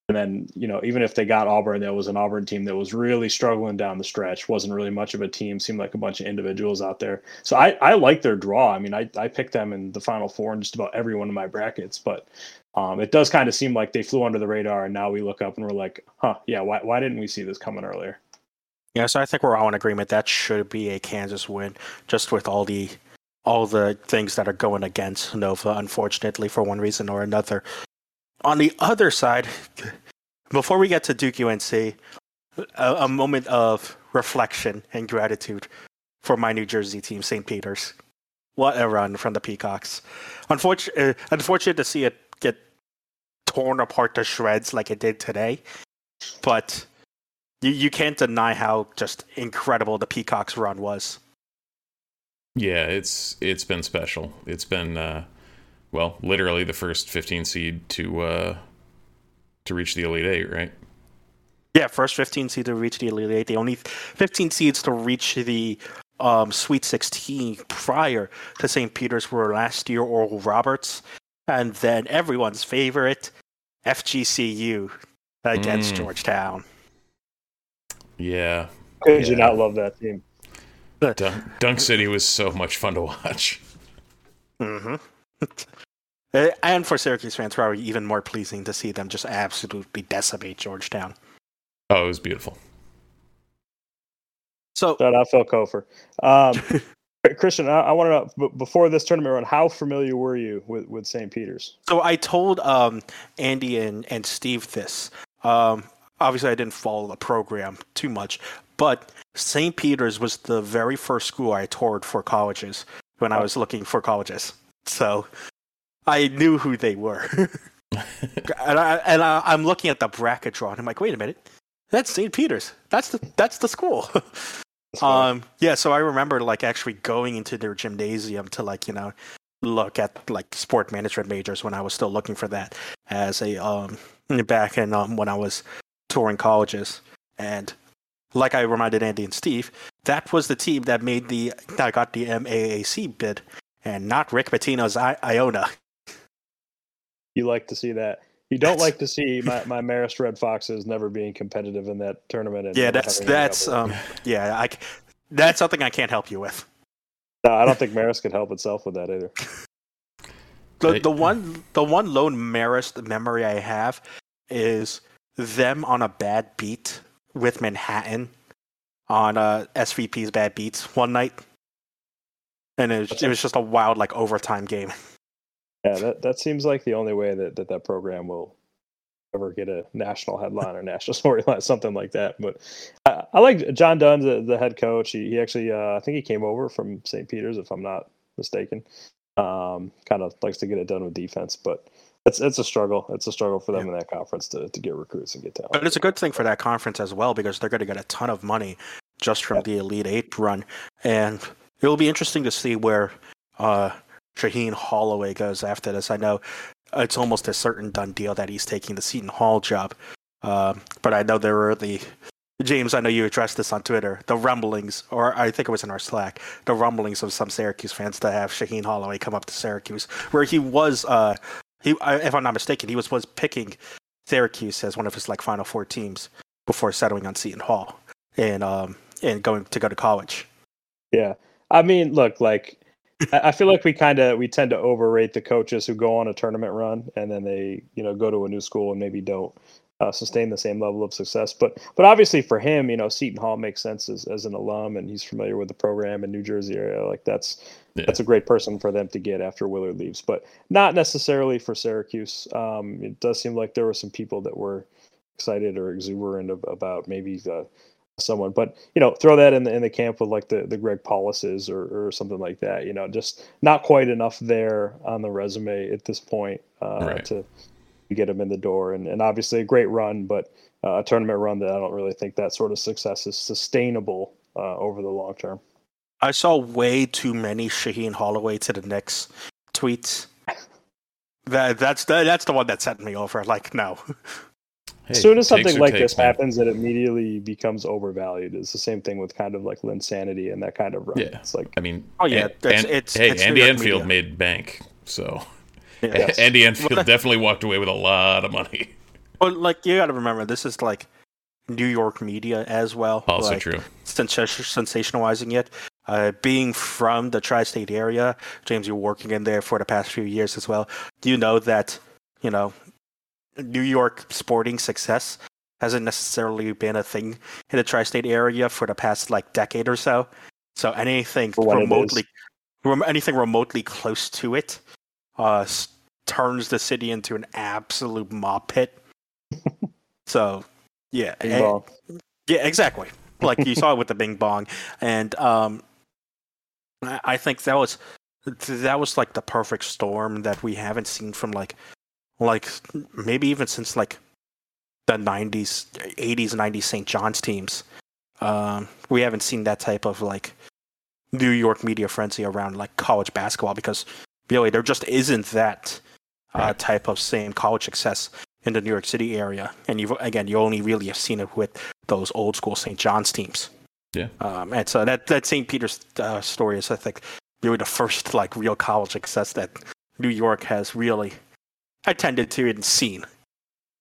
And then, you know, even if they got Auburn, there was an Auburn team that was really struggling down the stretch. wasn't really much of a team. Seemed like a bunch of individuals out there. So I, I like their draw. I mean, I, I picked them in the Final Four in just about every one of my brackets. But um, it does kind of seem like they flew under the radar, and now we look up and we're like, huh, yeah, why why didn't we see this coming earlier? Yeah, so I think we're all in agreement that should be a Kansas win, just with all the all the things that are going against Nova, unfortunately, for one reason or another. On the other side, before we get to Duke UNC, a, a moment of reflection and gratitude for my New Jersey team, St. Peter's. What a run from the Peacocks. Unfortunate, uh, unfortunate to see it get torn apart to shreds like it did today, but you, you can't deny how just incredible the Peacocks run was. Yeah, it's it's been special. It's been uh, well, literally the first 15 seed to uh, to reach the Elite Eight, right? Yeah, first 15 seed to reach the Elite Eight. The only 15 seeds to reach the um, Sweet 16 prior to St. Peter's were last year Oral Roberts, and then everyone's favorite FGCU against mm. Georgetown. Yeah. Did yeah. you not love that team? Dunk, Dunk City was so much fun to watch. Mm-hmm. Uh, and for Syracuse fans, probably even more pleasing to see them just absolutely decimate Georgetown. Oh, it was beautiful. So, shout out Phil Cofer. Um, Christian, I, I want to know before this tournament run, how familiar were you with, with St. Peter's? So I told um, Andy and, and Steve this. Um, obviously, I didn't follow the program too much, but St. Peter's was the very first school I toured for colleges when I was looking for colleges. So I knew who they were. and I and I, am looking at the bracket draw, and I'm like, wait a minute, that's St. Peter's. That's the that's the school. um, yeah. So I remember like actually going into their gymnasium to like you know look at like sport management majors when I was still looking for that as a um back in um, when I was touring colleges and like I reminded Andy and Steve, that was the team that made the that got the MAAC bid, and not Rick Pitino's I- Iona. You like to see that. You don't that's... like to see my, my Marist Red Foxes never being competitive in that tournament. yeah, that's that's um yeah I that's something I can't help you with. No, I don't think Marist could help itself with that either. the the one the one lone Marist memory I have is them on a bad beat with Manhattan on uh, SVP's Bad Beats one night, and it was, it was just a wild like overtime game. Yeah, that that seems like the only way that that, that program will ever get a national headline or national storyline, something like that. But I, I like John Dunne, the, the head coach. He, he actually, uh, I think he came over from St. Peter's, if I'm not mistaken. Um, kind of likes to get it done with defense, but it's it's a struggle. It's a struggle for them yeah. in that conference to, to get recruits and get talent. But it's a good thing for that conference as well because they're going to get a ton of money just from yeah. the Elite Eight run, and it will be interesting to see where uh, Shaheen Holloway goes after this. I know it's almost a certain done deal that he's taking the Seton Hall job, uh, but I know there were the James, I know you addressed this on Twitter. The rumblings, or I think it was in our Slack, the rumblings of some Syracuse fans to have Shaheen Holloway come up to Syracuse, where he was uh, he, if I'm not mistaken, he was was picking Syracuse as one of his like final four teams before settling on Seton Hall and um and going to go to college. Yeah, I mean, look, like I feel like we kind of we tend to overrate the coaches who go on a tournament run and then they you know go to a new school and maybe don't uh, sustain the same level of success. But but obviously for him, you know, Seton Hall makes sense as, as an alum and he's familiar with the program in New Jersey area. Like that's yeah. that's a great person for them to get after Willard leaves, but not necessarily for Syracuse. Um, it does seem like there were some people that were excited or exuberant of, about maybe the, someone, but you know, throw that in the in the camp with like the the Greg Pauluses or or something like that. You know, just not quite enough there on the resume at this point uh, right. to get him in the door. And, and obviously a great run, but uh, a tournament run that I don't really think that sort of success is sustainable uh, over the long term. I saw way too many Shaheen Holloway to the Knicks tweets. That that's the, that's the one that set me over. Like, no. Hey, as soon as something like this man. happens, it immediately becomes overvalued. It's the same thing with kind of like Linsanity and that kind of run. Yeah, it's like I mean, oh yeah, and, it's, it's, hey, it's Andy Enfield media. made bank, so yes. Andy Enfield definitely walked away with a lot of money. But like, you got to remember, this is like New York media as well. Also like, true. Sensationalizing it. Uh, being from the tri-state area, James, you're working in there for the past few years as well. Do you know that you know New York sporting success hasn't necessarily been a thing in the tri-state area for the past like decade or so. So anything remotely, rem- anything remotely close to it, uh, s- turns the city into an absolute mob pit. so, yeah, and, yeah, exactly. Like you saw it with the Bing Bong, and um, I-, I think that was that was like the perfect storm that we haven't seen from like like maybe even since like the 90s 80s 90s st john's teams um, we haven't seen that type of like new york media frenzy around like college basketball because really there just isn't that uh, type of same college success in the new york city area. And you've again you only really have seen it with those old school st john's teams. Yeah. Um, and so that that st peter's uh, story is i think really the first like real college success that new york has really attended to and seen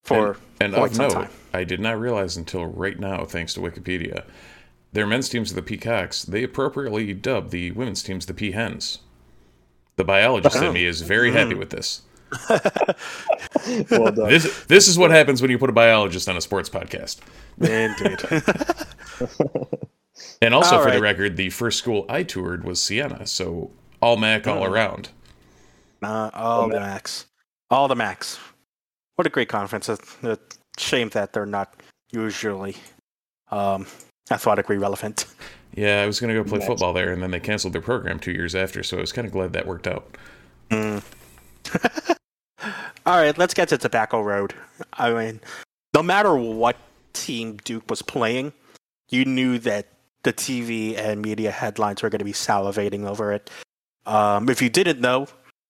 for and, and quite some note, time. I did not realize until right now, thanks to Wikipedia, their men's teams are the Peacocks. They appropriately dubbed the women's teams the Peahens. The biologist in me is very mm. happy with this. well this this is what happens when you put a biologist on a sports podcast. Indeed. and also, all for right. the record, the first school I toured was Siena, so all MAAC all oh. around. Uh, all, all MAACs. All the MAACs. What a great conference. It's a shame that they're not usually um, athletically relevant. Yeah, I was going to go play football there, and then they canceled their program two years after, so I was kind of glad that worked out. Mm. All right, let's get to Tobacco Road. I mean, no matter what team Duke was playing, you knew that the TV and media headlines were going to be salivating over it. Um, if you didn't know,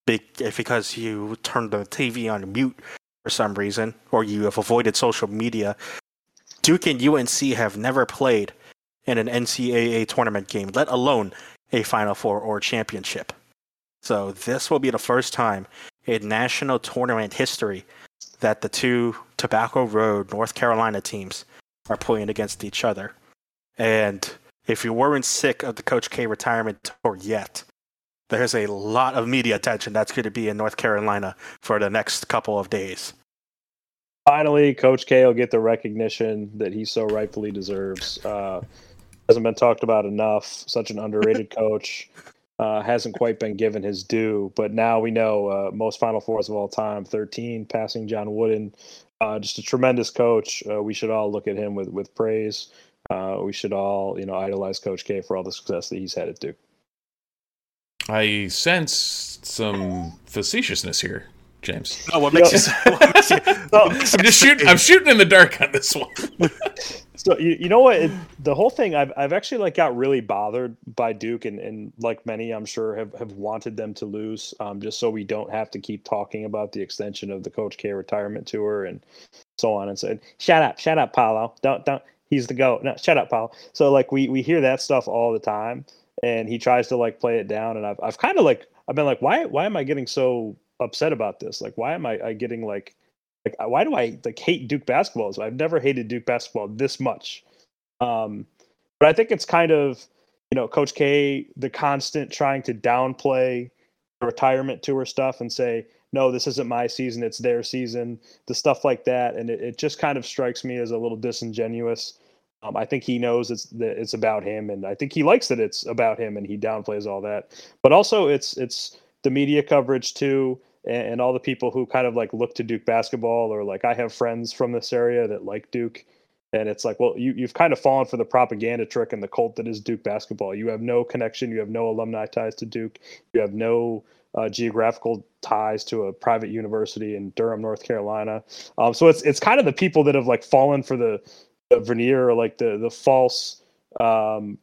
Eh, because you turned the TV on mute for some reason, or you have avoided social media, Duke and UNC have never played in an NCAA tournament game, let alone a Final Four or championship. So this will be the first time in national tournament history that the two Tobacco Road North Carolina teams are playing against each other. And if you weren't sick of the Coach K retirement tour yet, there's a lot of media attention that's going to be in North Carolina for the next couple of days. Finally, Coach K will get the recognition that he so rightfully deserves. Uh, hasn't been talked about enough. Such an underrated coach. Uh, hasn't quite been given his due, but now we know uh, most Final Fours of all time, 13, passing John Wooden. Uh, just a tremendous coach. Uh, we should all look at him with with praise. Uh, we should all, you know, idolize Coach K for all the success that he's had at Duke. I sense some facetiousness here, James. Oh, what makes you? What makes you I'm just shooting. I'm shooting in the dark on this one. so you, you know what? It, the whole thing, I've I've actually like got really bothered by Duke, and, and like many, I'm sure have have wanted them to lose, um, just so we don't have to keep talking about the extension of the Coach K retirement tour and so on. And said, shut up, shut up, Paolo. Don't don't. He's the goat. No, shut up, Paolo. So like we we hear that stuff all the time and he tries to like play it down. And I've I've kind of like I've been like, why why am I getting so upset about this? Like, why am I, I getting like like why do I like hate Duke basketball? So I've never hated Duke basketball this much. Um, but I think it's kind of you know Coach K the constant trying to downplay retirement tour stuff and say no, this isn't my season, it's their season, the stuff like that, and it, it just kind of strikes me as a little disingenuous. Um, I think he knows it's that it's about him, and I think he likes that it's about him, and he downplays all that. But also, it's it's the media coverage too, and, and all the people who kind of like look to Duke basketball, or like I have friends from this area that like Duke, and it's like, well, you you've kind of fallen for the propaganda trick and the cult that is Duke basketball. You have no connection, you have no alumni ties to Duke, you have no uh, geographical ties to a private university in Durham, North Carolina. Um, so it's it's kind of the people that have like fallen for the the veneer or like the the false um,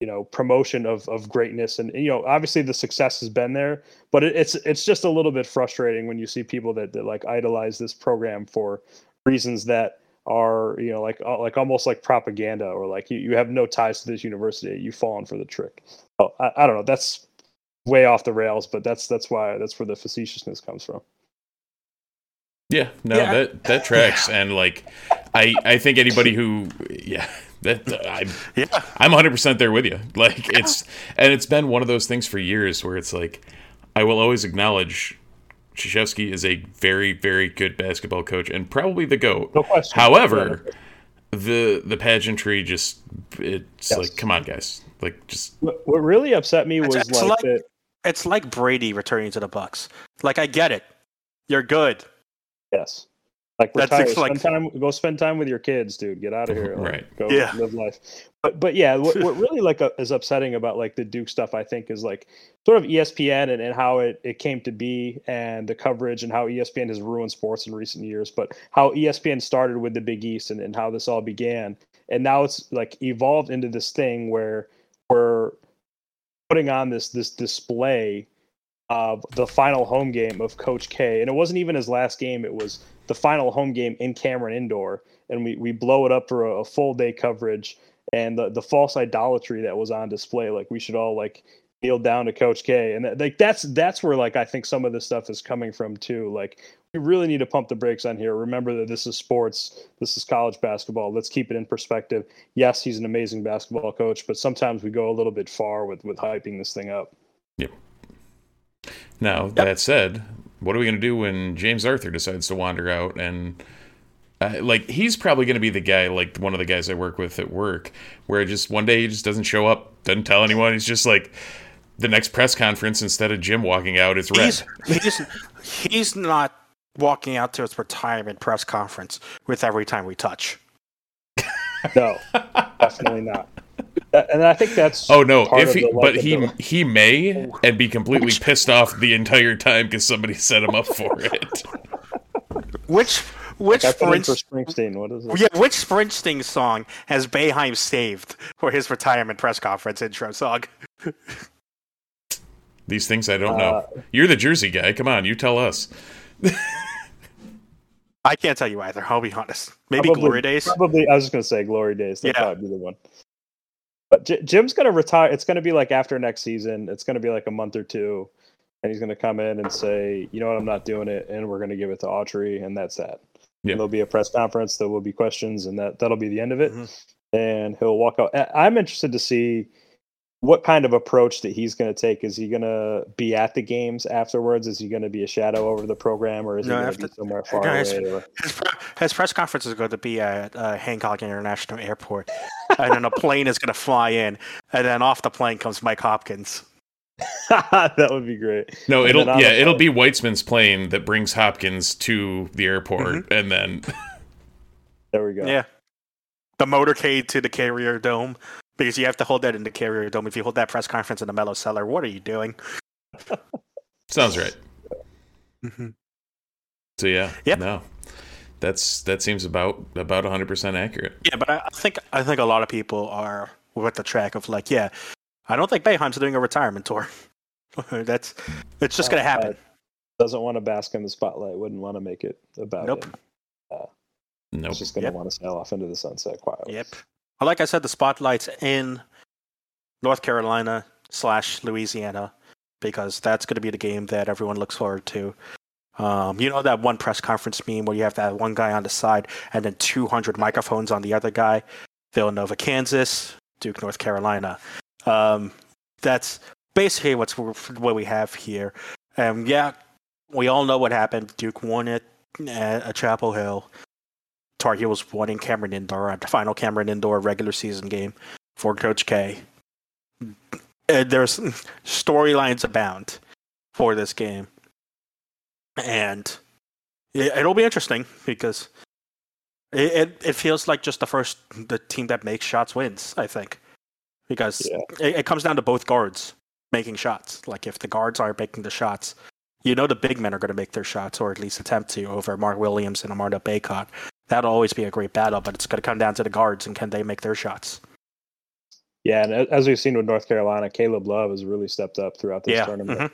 you know promotion of of greatness. And you know obviously the success has been there but it, it's it's just a little bit frustrating when you see people that, that like idolize this program for reasons that are you know like uh, like almost like propaganda or like you, you have no ties to this university. You've fallen for the trick. Oh, I, I don't know. That's way off the rails but that's that's why that's where the facetiousness comes from yeah no Yeah. that that tracks and like i i think anybody who yeah that uh, i'm Yeah. i'm 100% there with you like it's and it's been one of those things for years where it's like i will always acknowledge Krzyzewski is a very very good basketball coach and probably the goat no question However, the the pageantry just it's Yes. like come on guys. Like just what, what really upset me was It's- it's like, like- that It's like Brady returning to the Bucs. Like I get it. You're good. Yes. Like That's retire, ex- like- spend time, go spend time with your kids, dude. Get out of here. Like, Right. Go Yeah. live life. But but yeah, what, what really like uh, is upsetting about like the Duke stuff, I think, is like sort of ESPN and, and how it, it came to be and the coverage and how ESPN has ruined sports in recent years, but how ESPN started with the Big East and, and how this all began. And now it's like evolved into this thing where we're putting on this this display of the final home game of Coach K. And it wasn't even his last game, it was the final home game in Cameron Indoor. And we, we blow it up for a, a full day coverage and the, the false idolatry that was on display. Like we should all like kneel down to Coach K. And like that's that's where like I think some of this stuff is coming from too. Like we really need to pump the brakes on here. Remember that this is sports, this is college basketball. Let's keep it in perspective. Yes, he's an amazing basketball coach, but sometimes we go a little bit far with with hyping this thing up. Now that said, what are we gonna do when James Arthur decides to wander out and uh, like he's probably going to be the guy like one of the guys I work with at work where just one day he just doesn't show up, doesn't tell anyone. He's just like the next press conference instead of Jim walking out, it's red. He's he's he's not walking out to his retirement press conference with every time we touch. No, definitely not. That- And I think that's Oh no! part If of he, the but he likability. he may and be completely pissed off the entire time because somebody set him up for it. Which which I put for Springsteen. What is it? yeah, which Springsteen song has Boeheim saved for his retirement press conference intro song? These things I don't Uh, know. You're the Jersey guy. Come on, you tell us. I can't tell you either. I'll be honest. Maybe Probably- Glory Days. Probably, I was just gonna say Glory Days. That'd Yeah. probably be the one. But J- Jim's gonna retire. It's gonna be like after next season. It's gonna be like a month or two, and he's gonna come in and say, "You know what? I'm not doing it," and we're gonna give it to Autry, and that's that. Yeah. And there'll be a press conference. There will be questions, and that that'll be the end of it. Mhm. And he'll walk out. I'm interested to see what kind of approach that he's going to take. Is he going to be at the games afterwards? Is he going to be a shadow over the program, or is he going to after- be somewhere far guys, away? Or... His, his press conference is going to be at uh, Hancock International Airport, and then a plane is going to fly in, and then off the plane comes Mike Hopkins. that would be great. No, it'll then yeah, it'll plane- be Weitsman's plane that brings Hopkins to the airport, Mm-hmm. and then There we go. Yeah. The motorcade to the Carrier Dome, because you have to hold that in the Carrier Dome. If you hold that press conference in the Mellow Cellar, what are you doing? sounds right. Mm-hmm. So yeah, Yep. no, that's that seems about about 100 percent accurate. Yeah, but I, I think I think a lot of people are with the track of like, yeah, I don't think Boeheim's doing a retirement tour. That's it's just gonna Uh, happen. Doesn't want to bask in the spotlight. Wouldn't want to make it about Nope. him. Nope. He's just going to Yep. want to sail off into the sunset quietly. Yep. Like I said, the spotlight's in North Carolina slash Louisiana because that's going to be the game that everyone looks forward to. Um, you know that one press conference meme where you have that one guy on the side and then 200 microphones on the other guy. Villanova, Kansas, Duke, North Carolina. Um, that's basically what's what we have here. And yeah, we all know what happened. Duke won it at Chapel Hill. Tar Heels won in Cameron Indoor at the final Cameron Indoor regular season game for Coach K. There's storylines abound for this game, and it, it'll be interesting because it, it it feels like just the first the team that makes shots wins. I think because Yeah. it, it comes down to both guards making shots. Like if the guards are making the shots, you know the big men are going to make their shots or at least attempt to over Mark Williams and Armando Bacot. That'll always be a great battle, but it's going to come down to the guards and can they make their shots. Yeah, and as we've seen with North Carolina, Caleb Love has really stepped up throughout this Yeah, tournament. mhm.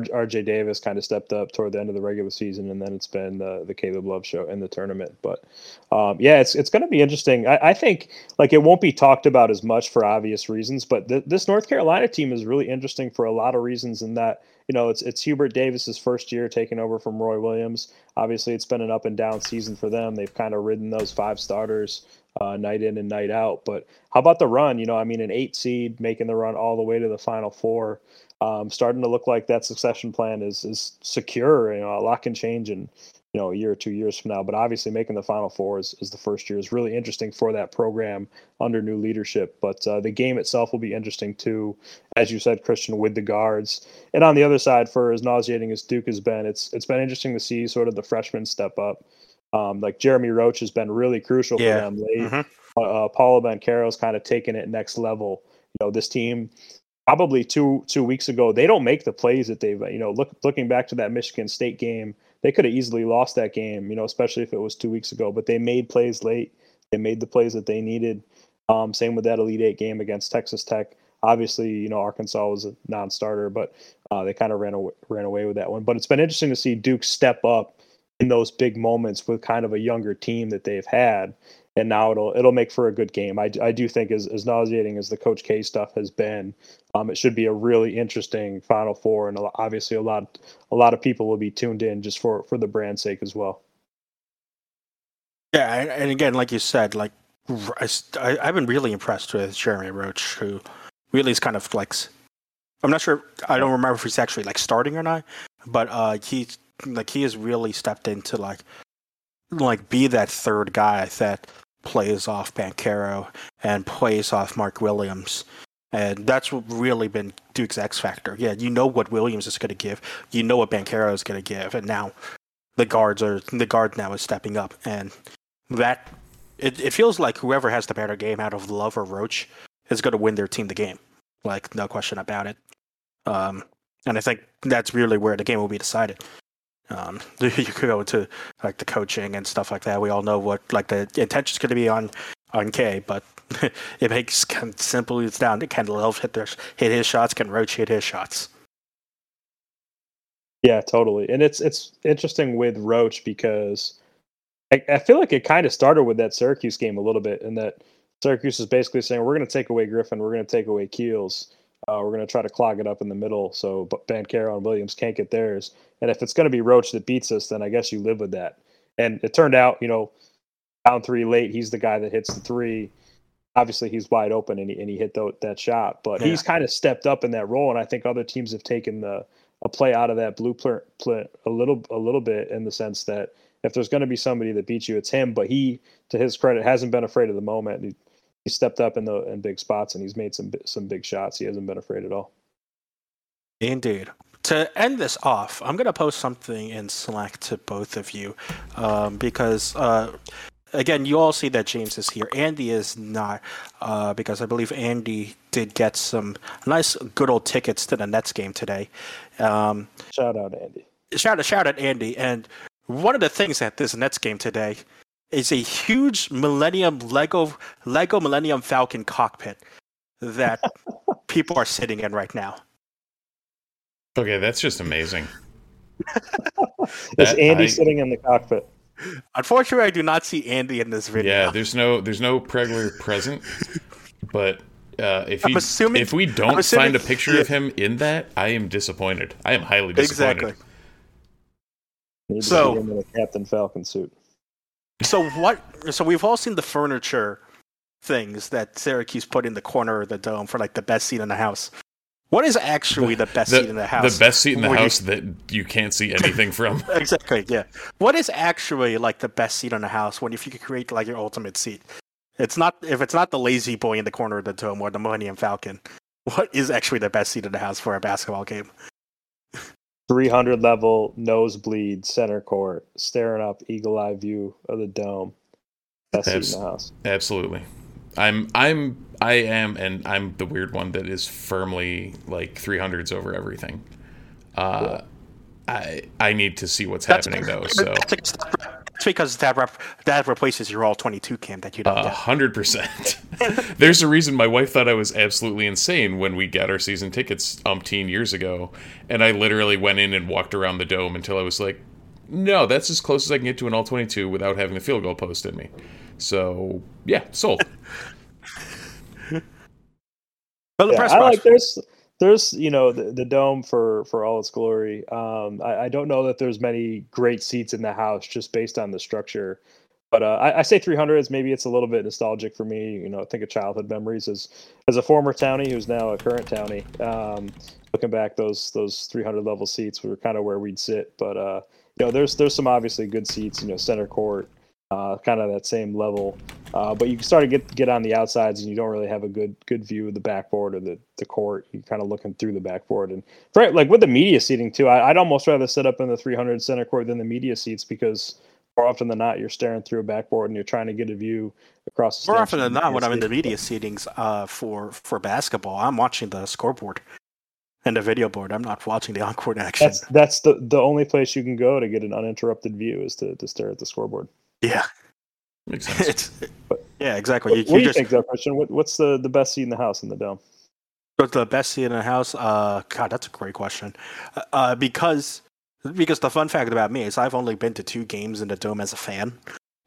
RJ Davis kind of stepped up toward the end of the regular season, and then it's been the, the Caleb Love show in the tournament. But um, yeah, it's it's going to be interesting. I, I think like it won't be talked about as much for obvious reasons, but th- this North Carolina team is really interesting for a lot of reasons. In that you know it's it's Hubert Davis's first year taking over from Roy Williams. Obviously, it's been an up and down season for them. They've kind of ridden those five starters uh, night in and night out. But how about the run? You know, I mean, an eight seed making the run all the way to the final four um, starting to look like that succession plan is is secure. You know, a lot can change in you know a year or two years from now. But obviously, making the Final Four is, is the first year is really interesting for that program under new leadership. But uh, the game itself will be interesting too, as you said, Christian, with the guards. And on the other side, for as nauseating as Duke has been, it's it's been interesting to see sort of the freshmen step up. Um, like Jeremy Roach has been really crucial Yeah. for them late. Mhm. Uh, uh, Paolo Banchero's kind of taken it next level. You know, this team probably two two weeks ago they don't make the plays that they've you know look looking back to that Michigan State game they could have easily lost that game you know especially if it was two weeks ago but they made plays late they made the plays that they needed um, same with that Elite Eight game against Texas Tech obviously you know Arkansas was a non-starter but uh, they kind of ran away, ran away with that one but it's been interesting to see Duke step up in those big moments with kind of a younger team that they've had and now it'll it'll make for a good game. I, I do think as, as nauseating as the Coach K stuff has been, um, it should be a really interesting Final Four, and obviously a lot a lot of people will be tuned in just for for the brand's sake as well. Yeah, and, and again, like you said, like I, I've been really impressed with Jeremy Roach, who really is kind of like I'm not sure. I don't remember if he's actually like starting or not, but uh, he like he has really stepped into like like be that third guy that plays off Banchero and plays off Mark Williams. And that's really been Duke's X factor. Yeah, you know what Williams is going to give. You know what Banchero is going to give, and now the guards are the guard now is stepping up, and that it, it feels like whoever has the better game out of Love or Roach is going to win their team the game. Like no question about it. Um, and I think that's really where the game will be decided. Um, you could go into like the coaching and stuff like that. We all know what like the intention's going to be on on K, but it makes kind of simple it's down. To Love hit their hit his shots? Can Roach hit his shots? Yeah, totally. And it's it's interesting with Roach because I, I feel like it kind of started with that Syracuse game a little bit, in that Syracuse is basically saying we're going to take away Griffin, we're going to take away Keels, uh, we're going to try to clog it up in the middle, so Banchero and Williams can't get theirs. And if it's going to be Roach that beats us, then I guess you live with that. And it turned out, you know, down three late, he's the guy that hits the three. Obviously, he's wide open and he, and he hit tho- that shot, but Yeah. he's kind of stepped up in that role. And I think other teams have taken the a play out of that blueprint a little a little bit in the sense that if there's going to be somebody that beats you, it's him. But he, to his credit, hasn't been afraid of the moment. He, he stepped up in the in big spots and he's made some some big shots. He hasn't been afraid at all. Indeed. To end this off, I'm going to post something in Slack to both of you um, because, uh, again, you all see that James is here. Andy is not uh, because I believe Andy did get some nice, good old tickets to the Nets game today. Um, Shout out Andy. shout out, shout out Andy. And one of the things at this Nets game today is a huge Millennium Lego Lego Millennium Falcon cockpit that people are sitting in right now. Okay, that's just amazing. Is Andy I- sitting in the cockpit? Unfortunately, I do not see Andy in this video. Yeah, there's no there's no Pregler present, but uh, if I'm he, assuming- if we don't assuming- find a picture of him in that, I am disappointed. I am highly disappointed. exactly. Need to So- see him in a Captain Falcon suit. So what? So we've all seen the furniture things that Syracuse put in the corner of the dome for like the best seat in the house. What is actually the, best seat in the house? The best seat in the Where you- house that you can't see anything from. exactly. Yeah. What is actually like the best seat in the house when if you could create like your ultimate seat? It's not if it's not the lazy boy in the corner of the dome or the Millennium Falcon. What is actually the best seat in the house for a basketball game? 300 level nosebleed center court, staring up eagle eye view of the dome. Best seat in the house. Absolutely. I'm I'm I am and I'm the weird one that is firmly like 300s over everything. Uh I I need to see what's happening though. So That's It's because that rep- that replaces your all twenty two cam that you don't A hundred percent. There's a reason my wife thought I was absolutely insane when we got our season tickets umpteen years ago, and I literally went in and walked around the dome until I was like, "No, that's as close as I can get to an all twenty-two without having the field goal post in me." So yeah, sold. But the Yeah, press I box, like there's there's you know the, the dome for for all its glory. Um, I, I don't know that there's many great seats in the house just based on the structure. But uh, I, I say 300s. Maybe it's a little bit nostalgic for me. You know, think of childhood memories as as a former townie who's now a current townie. Um, looking back, those those 300 level seats were kind of where we'd sit. But uh, you know, there's there's some obviously good seats. You know, center court, uh, kind of that same level. Uh, but you can start to get get on the outsides, and you don't really have a good good view of the backboard or the, the court. You're kind of looking through the backboard, and for, like with the media seating too, I, I'd almost rather sit up in the 300 center court than the media seats because more often than not, you're staring through a backboard and you're trying to get a view across. The more often than not, when I'm in the media seatings uh, for for basketball, I'm watching the scoreboard and the video board. I'm not watching the on-court action. That's that's the the only place you can go to get an uninterrupted view is to, to stare at the scoreboard. Yeah, Makes sense. it's But- yeah, exactly. What, You, what you do you think, though, Christian? What, what's the, the best seat in the house in the dome? go to the best seat in the house. Uh, God, that's a great question. Uh, Uh, because because the fun fact about me is I've only been to two games in the dome as a fan.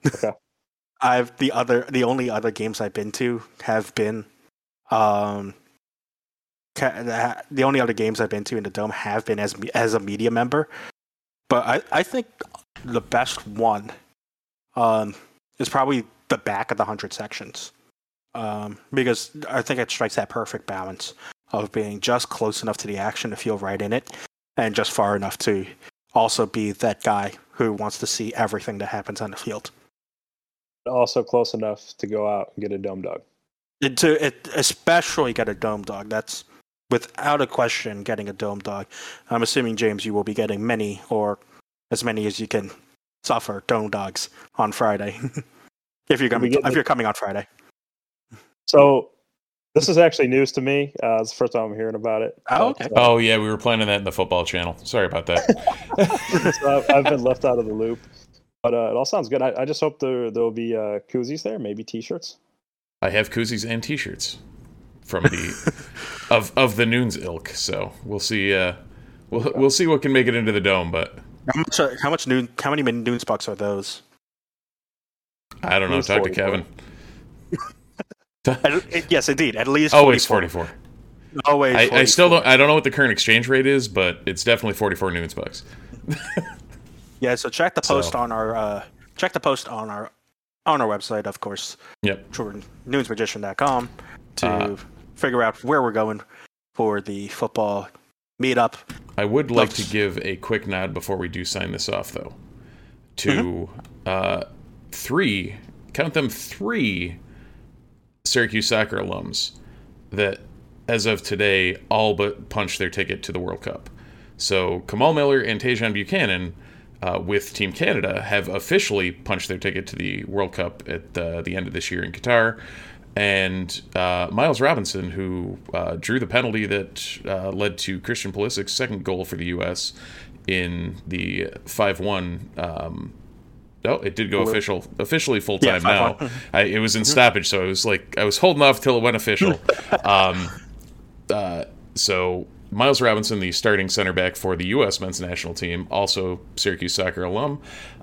Okay. I've the other the only other games I've been to have been um ca- the the only other games I've been to in the dome have been as as a media member. But I, I think the best one um is probably the back of the hundred sections. Um, because I think it strikes that perfect balance of being just close enough to the action to feel right in it, and just far enough to also be that guy who wants to see everything that happens on the field. Also close enough to go out and get a dome dog. And to it, especially get a dome dog. That's without a question getting a dome dog. I'm assuming James, you will be getting many or as many as you can suffer dome dogs on Friday. if you're coming, if the- you're coming on Friday. So this is actually news to me. Uh, it's the first time I'm hearing about it. Oh, okay. uh, Oh yeah, we were planning that in the football channel. Sorry about that. so I've, I've been left out of the loop. But uh, it all sounds good. I, I just hope there there will be uh, koozies there, maybe T-shirts. I have koozies and T-shirts from the of of the Nunes ilk. So we'll see. Uh, we'll we'll see what can make it into the dome, but How much? Are, how much noon? How many noon bucks are those? I don't know. least Talk to Kevin. At- yes, indeed. At least Always 44. 44. Always. I, I still don't. I don't know what the current exchange rate is, but it's definitely 44 Nunes bucks. Yeah. So check the post So- on our uh, check the post on our on our website, of course, Yep. nunesmagician.com to Uh, figure out where we're going for the football meetup. I would like Love to give a quick nod before we do sign this off, though, to Mm-hmm. uh, three, count them three Syracuse soccer alums that, as of today, all but punched their ticket to the World Cup. So Kamal Miller and Tajon Buchanan, uh, with Team Canada, have officially punched their ticket to the World Cup at uh, the end of this year in Qatar. And uh, Miles Robinson, who uh, drew the penalty that uh, led to Christian Pulisic's second goal for the U.S. in the 5 1 um, Oh, it did go official, officially full time Yeah, now. I, it was in stoppage, so I was like, I was holding off till it went official. um, uh, so Miles Robinson, the starting center back for the U.S. men's national team, also Syracuse soccer alum.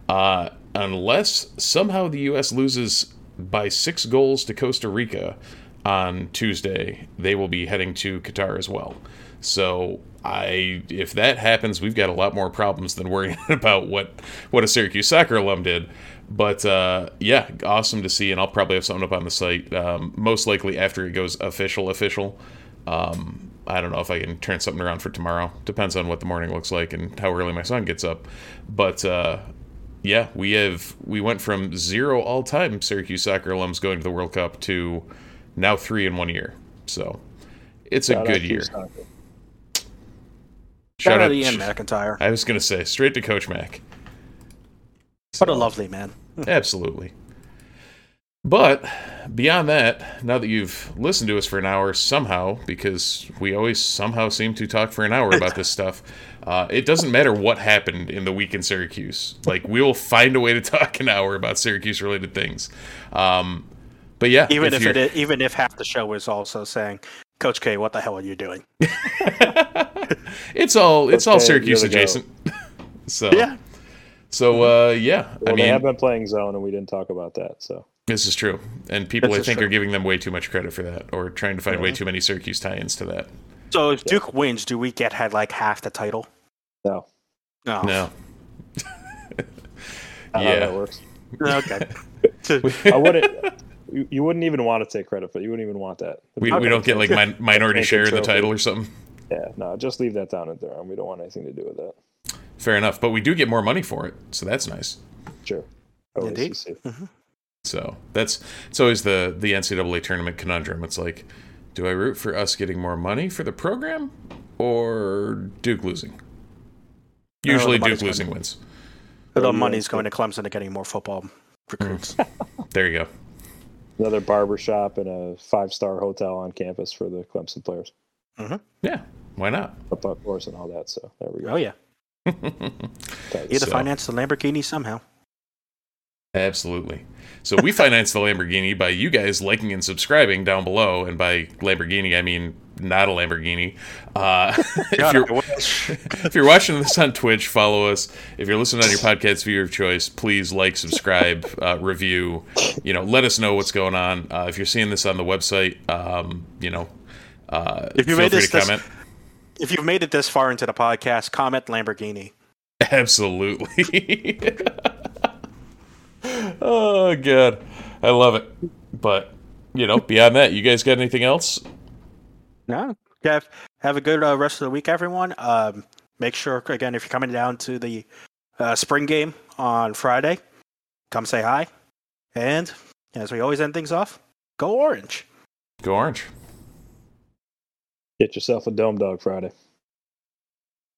Uh, unless somehow the U.S. loses by six goals to Costa Rica on Tuesday, they will be heading to Qatar as well. So I, if that happens, we've got a lot more problems than worrying about what what a Syracuse soccer alum did. But uh, yeah, awesome to see, and I'll probably have something up on the site um, most likely after it goes official. Official. Um, I don't know if I can turn something around for tomorrow. Depends on what the morning looks like and how early my son gets up. But uh, yeah, we have we went from zero all time Syracuse soccer alums going to the World Cup to now three in one year. So it's a Shout out good year. soccer. Shout out to Ian McIntyre. I was gonna say straight to Coach Mac. What a lovely man. Absolutely. But beyond that, now that you've listened to us for an hour somehow, because we always somehow seem to talk for an hour about this stuff, Uh, it doesn't matter what happened in the week in Syracuse. Like we will find a way to talk an hour about Syracuse related things. Um, but yeah, Even if, you're- it, even if half the show is also saying, Coach K, what the hell are you doing? it's all it's all Okay, Syracuse here we go. adjacent. so Yeah. So uh, yeah, Well, I they have been playing zone, and we didn't talk about that. So this is true, and people This I think true. are giving them way too much credit for that, or trying to find way too many Syracuse tie-ins to that. So if Duke wins, do we get had like half the title? no, No. No. I how that works. Okay. I wouldn't. You, you wouldn't even want to take credit for. it. You wouldn't even want that. We, Okay. we don't get like min- minority share in the title or something. Yeah, no, just leave that down at Durham. We don't want anything to do with that. Fair enough, but we do get more money for it, so that's nice. Sure. Indeed. OACC. Mm-hmm. So that's it's always the the NCAA tournament conundrum. It's like, do I root for us getting more money for the program or Duke losing? Usually money's Duke losing coming. wins. the yeah, money's going to Clemson to getting more football recruits. Mm. There you go. Another barber shop and a five star hotel on campus for the Clemson players. Mm-hmm. Yeah, why not? Up up course and all that. So there we go. oh yeah. Tight. Either So- finance the Lamborghini somehow. Absolutely. So we finance the Lamborghini by you guys liking and subscribing down below, and by Lamborghini I mean not a Lamborghini. Uh, if you're if you're watching this on Twitch, follow us. If you're listening on your podcast viewer of choice, please like, subscribe, uh, review. You know, let us know what's going on. Uh, if you're seeing this on the website, um, you know, uh, If you feel made free this to this- comment. if you've made it this far into the podcast, comment Lamborghini. Absolutely. oh god, I love it. But you know, beyond that, you guys got anything else? No. Have have a good uh, rest of the week, everyone. Um, make sure again if you're coming down to the uh, spring game on Friday, come say hi. And as we always end things off, go orange. Go orange. Get yourself a dome dog Friday.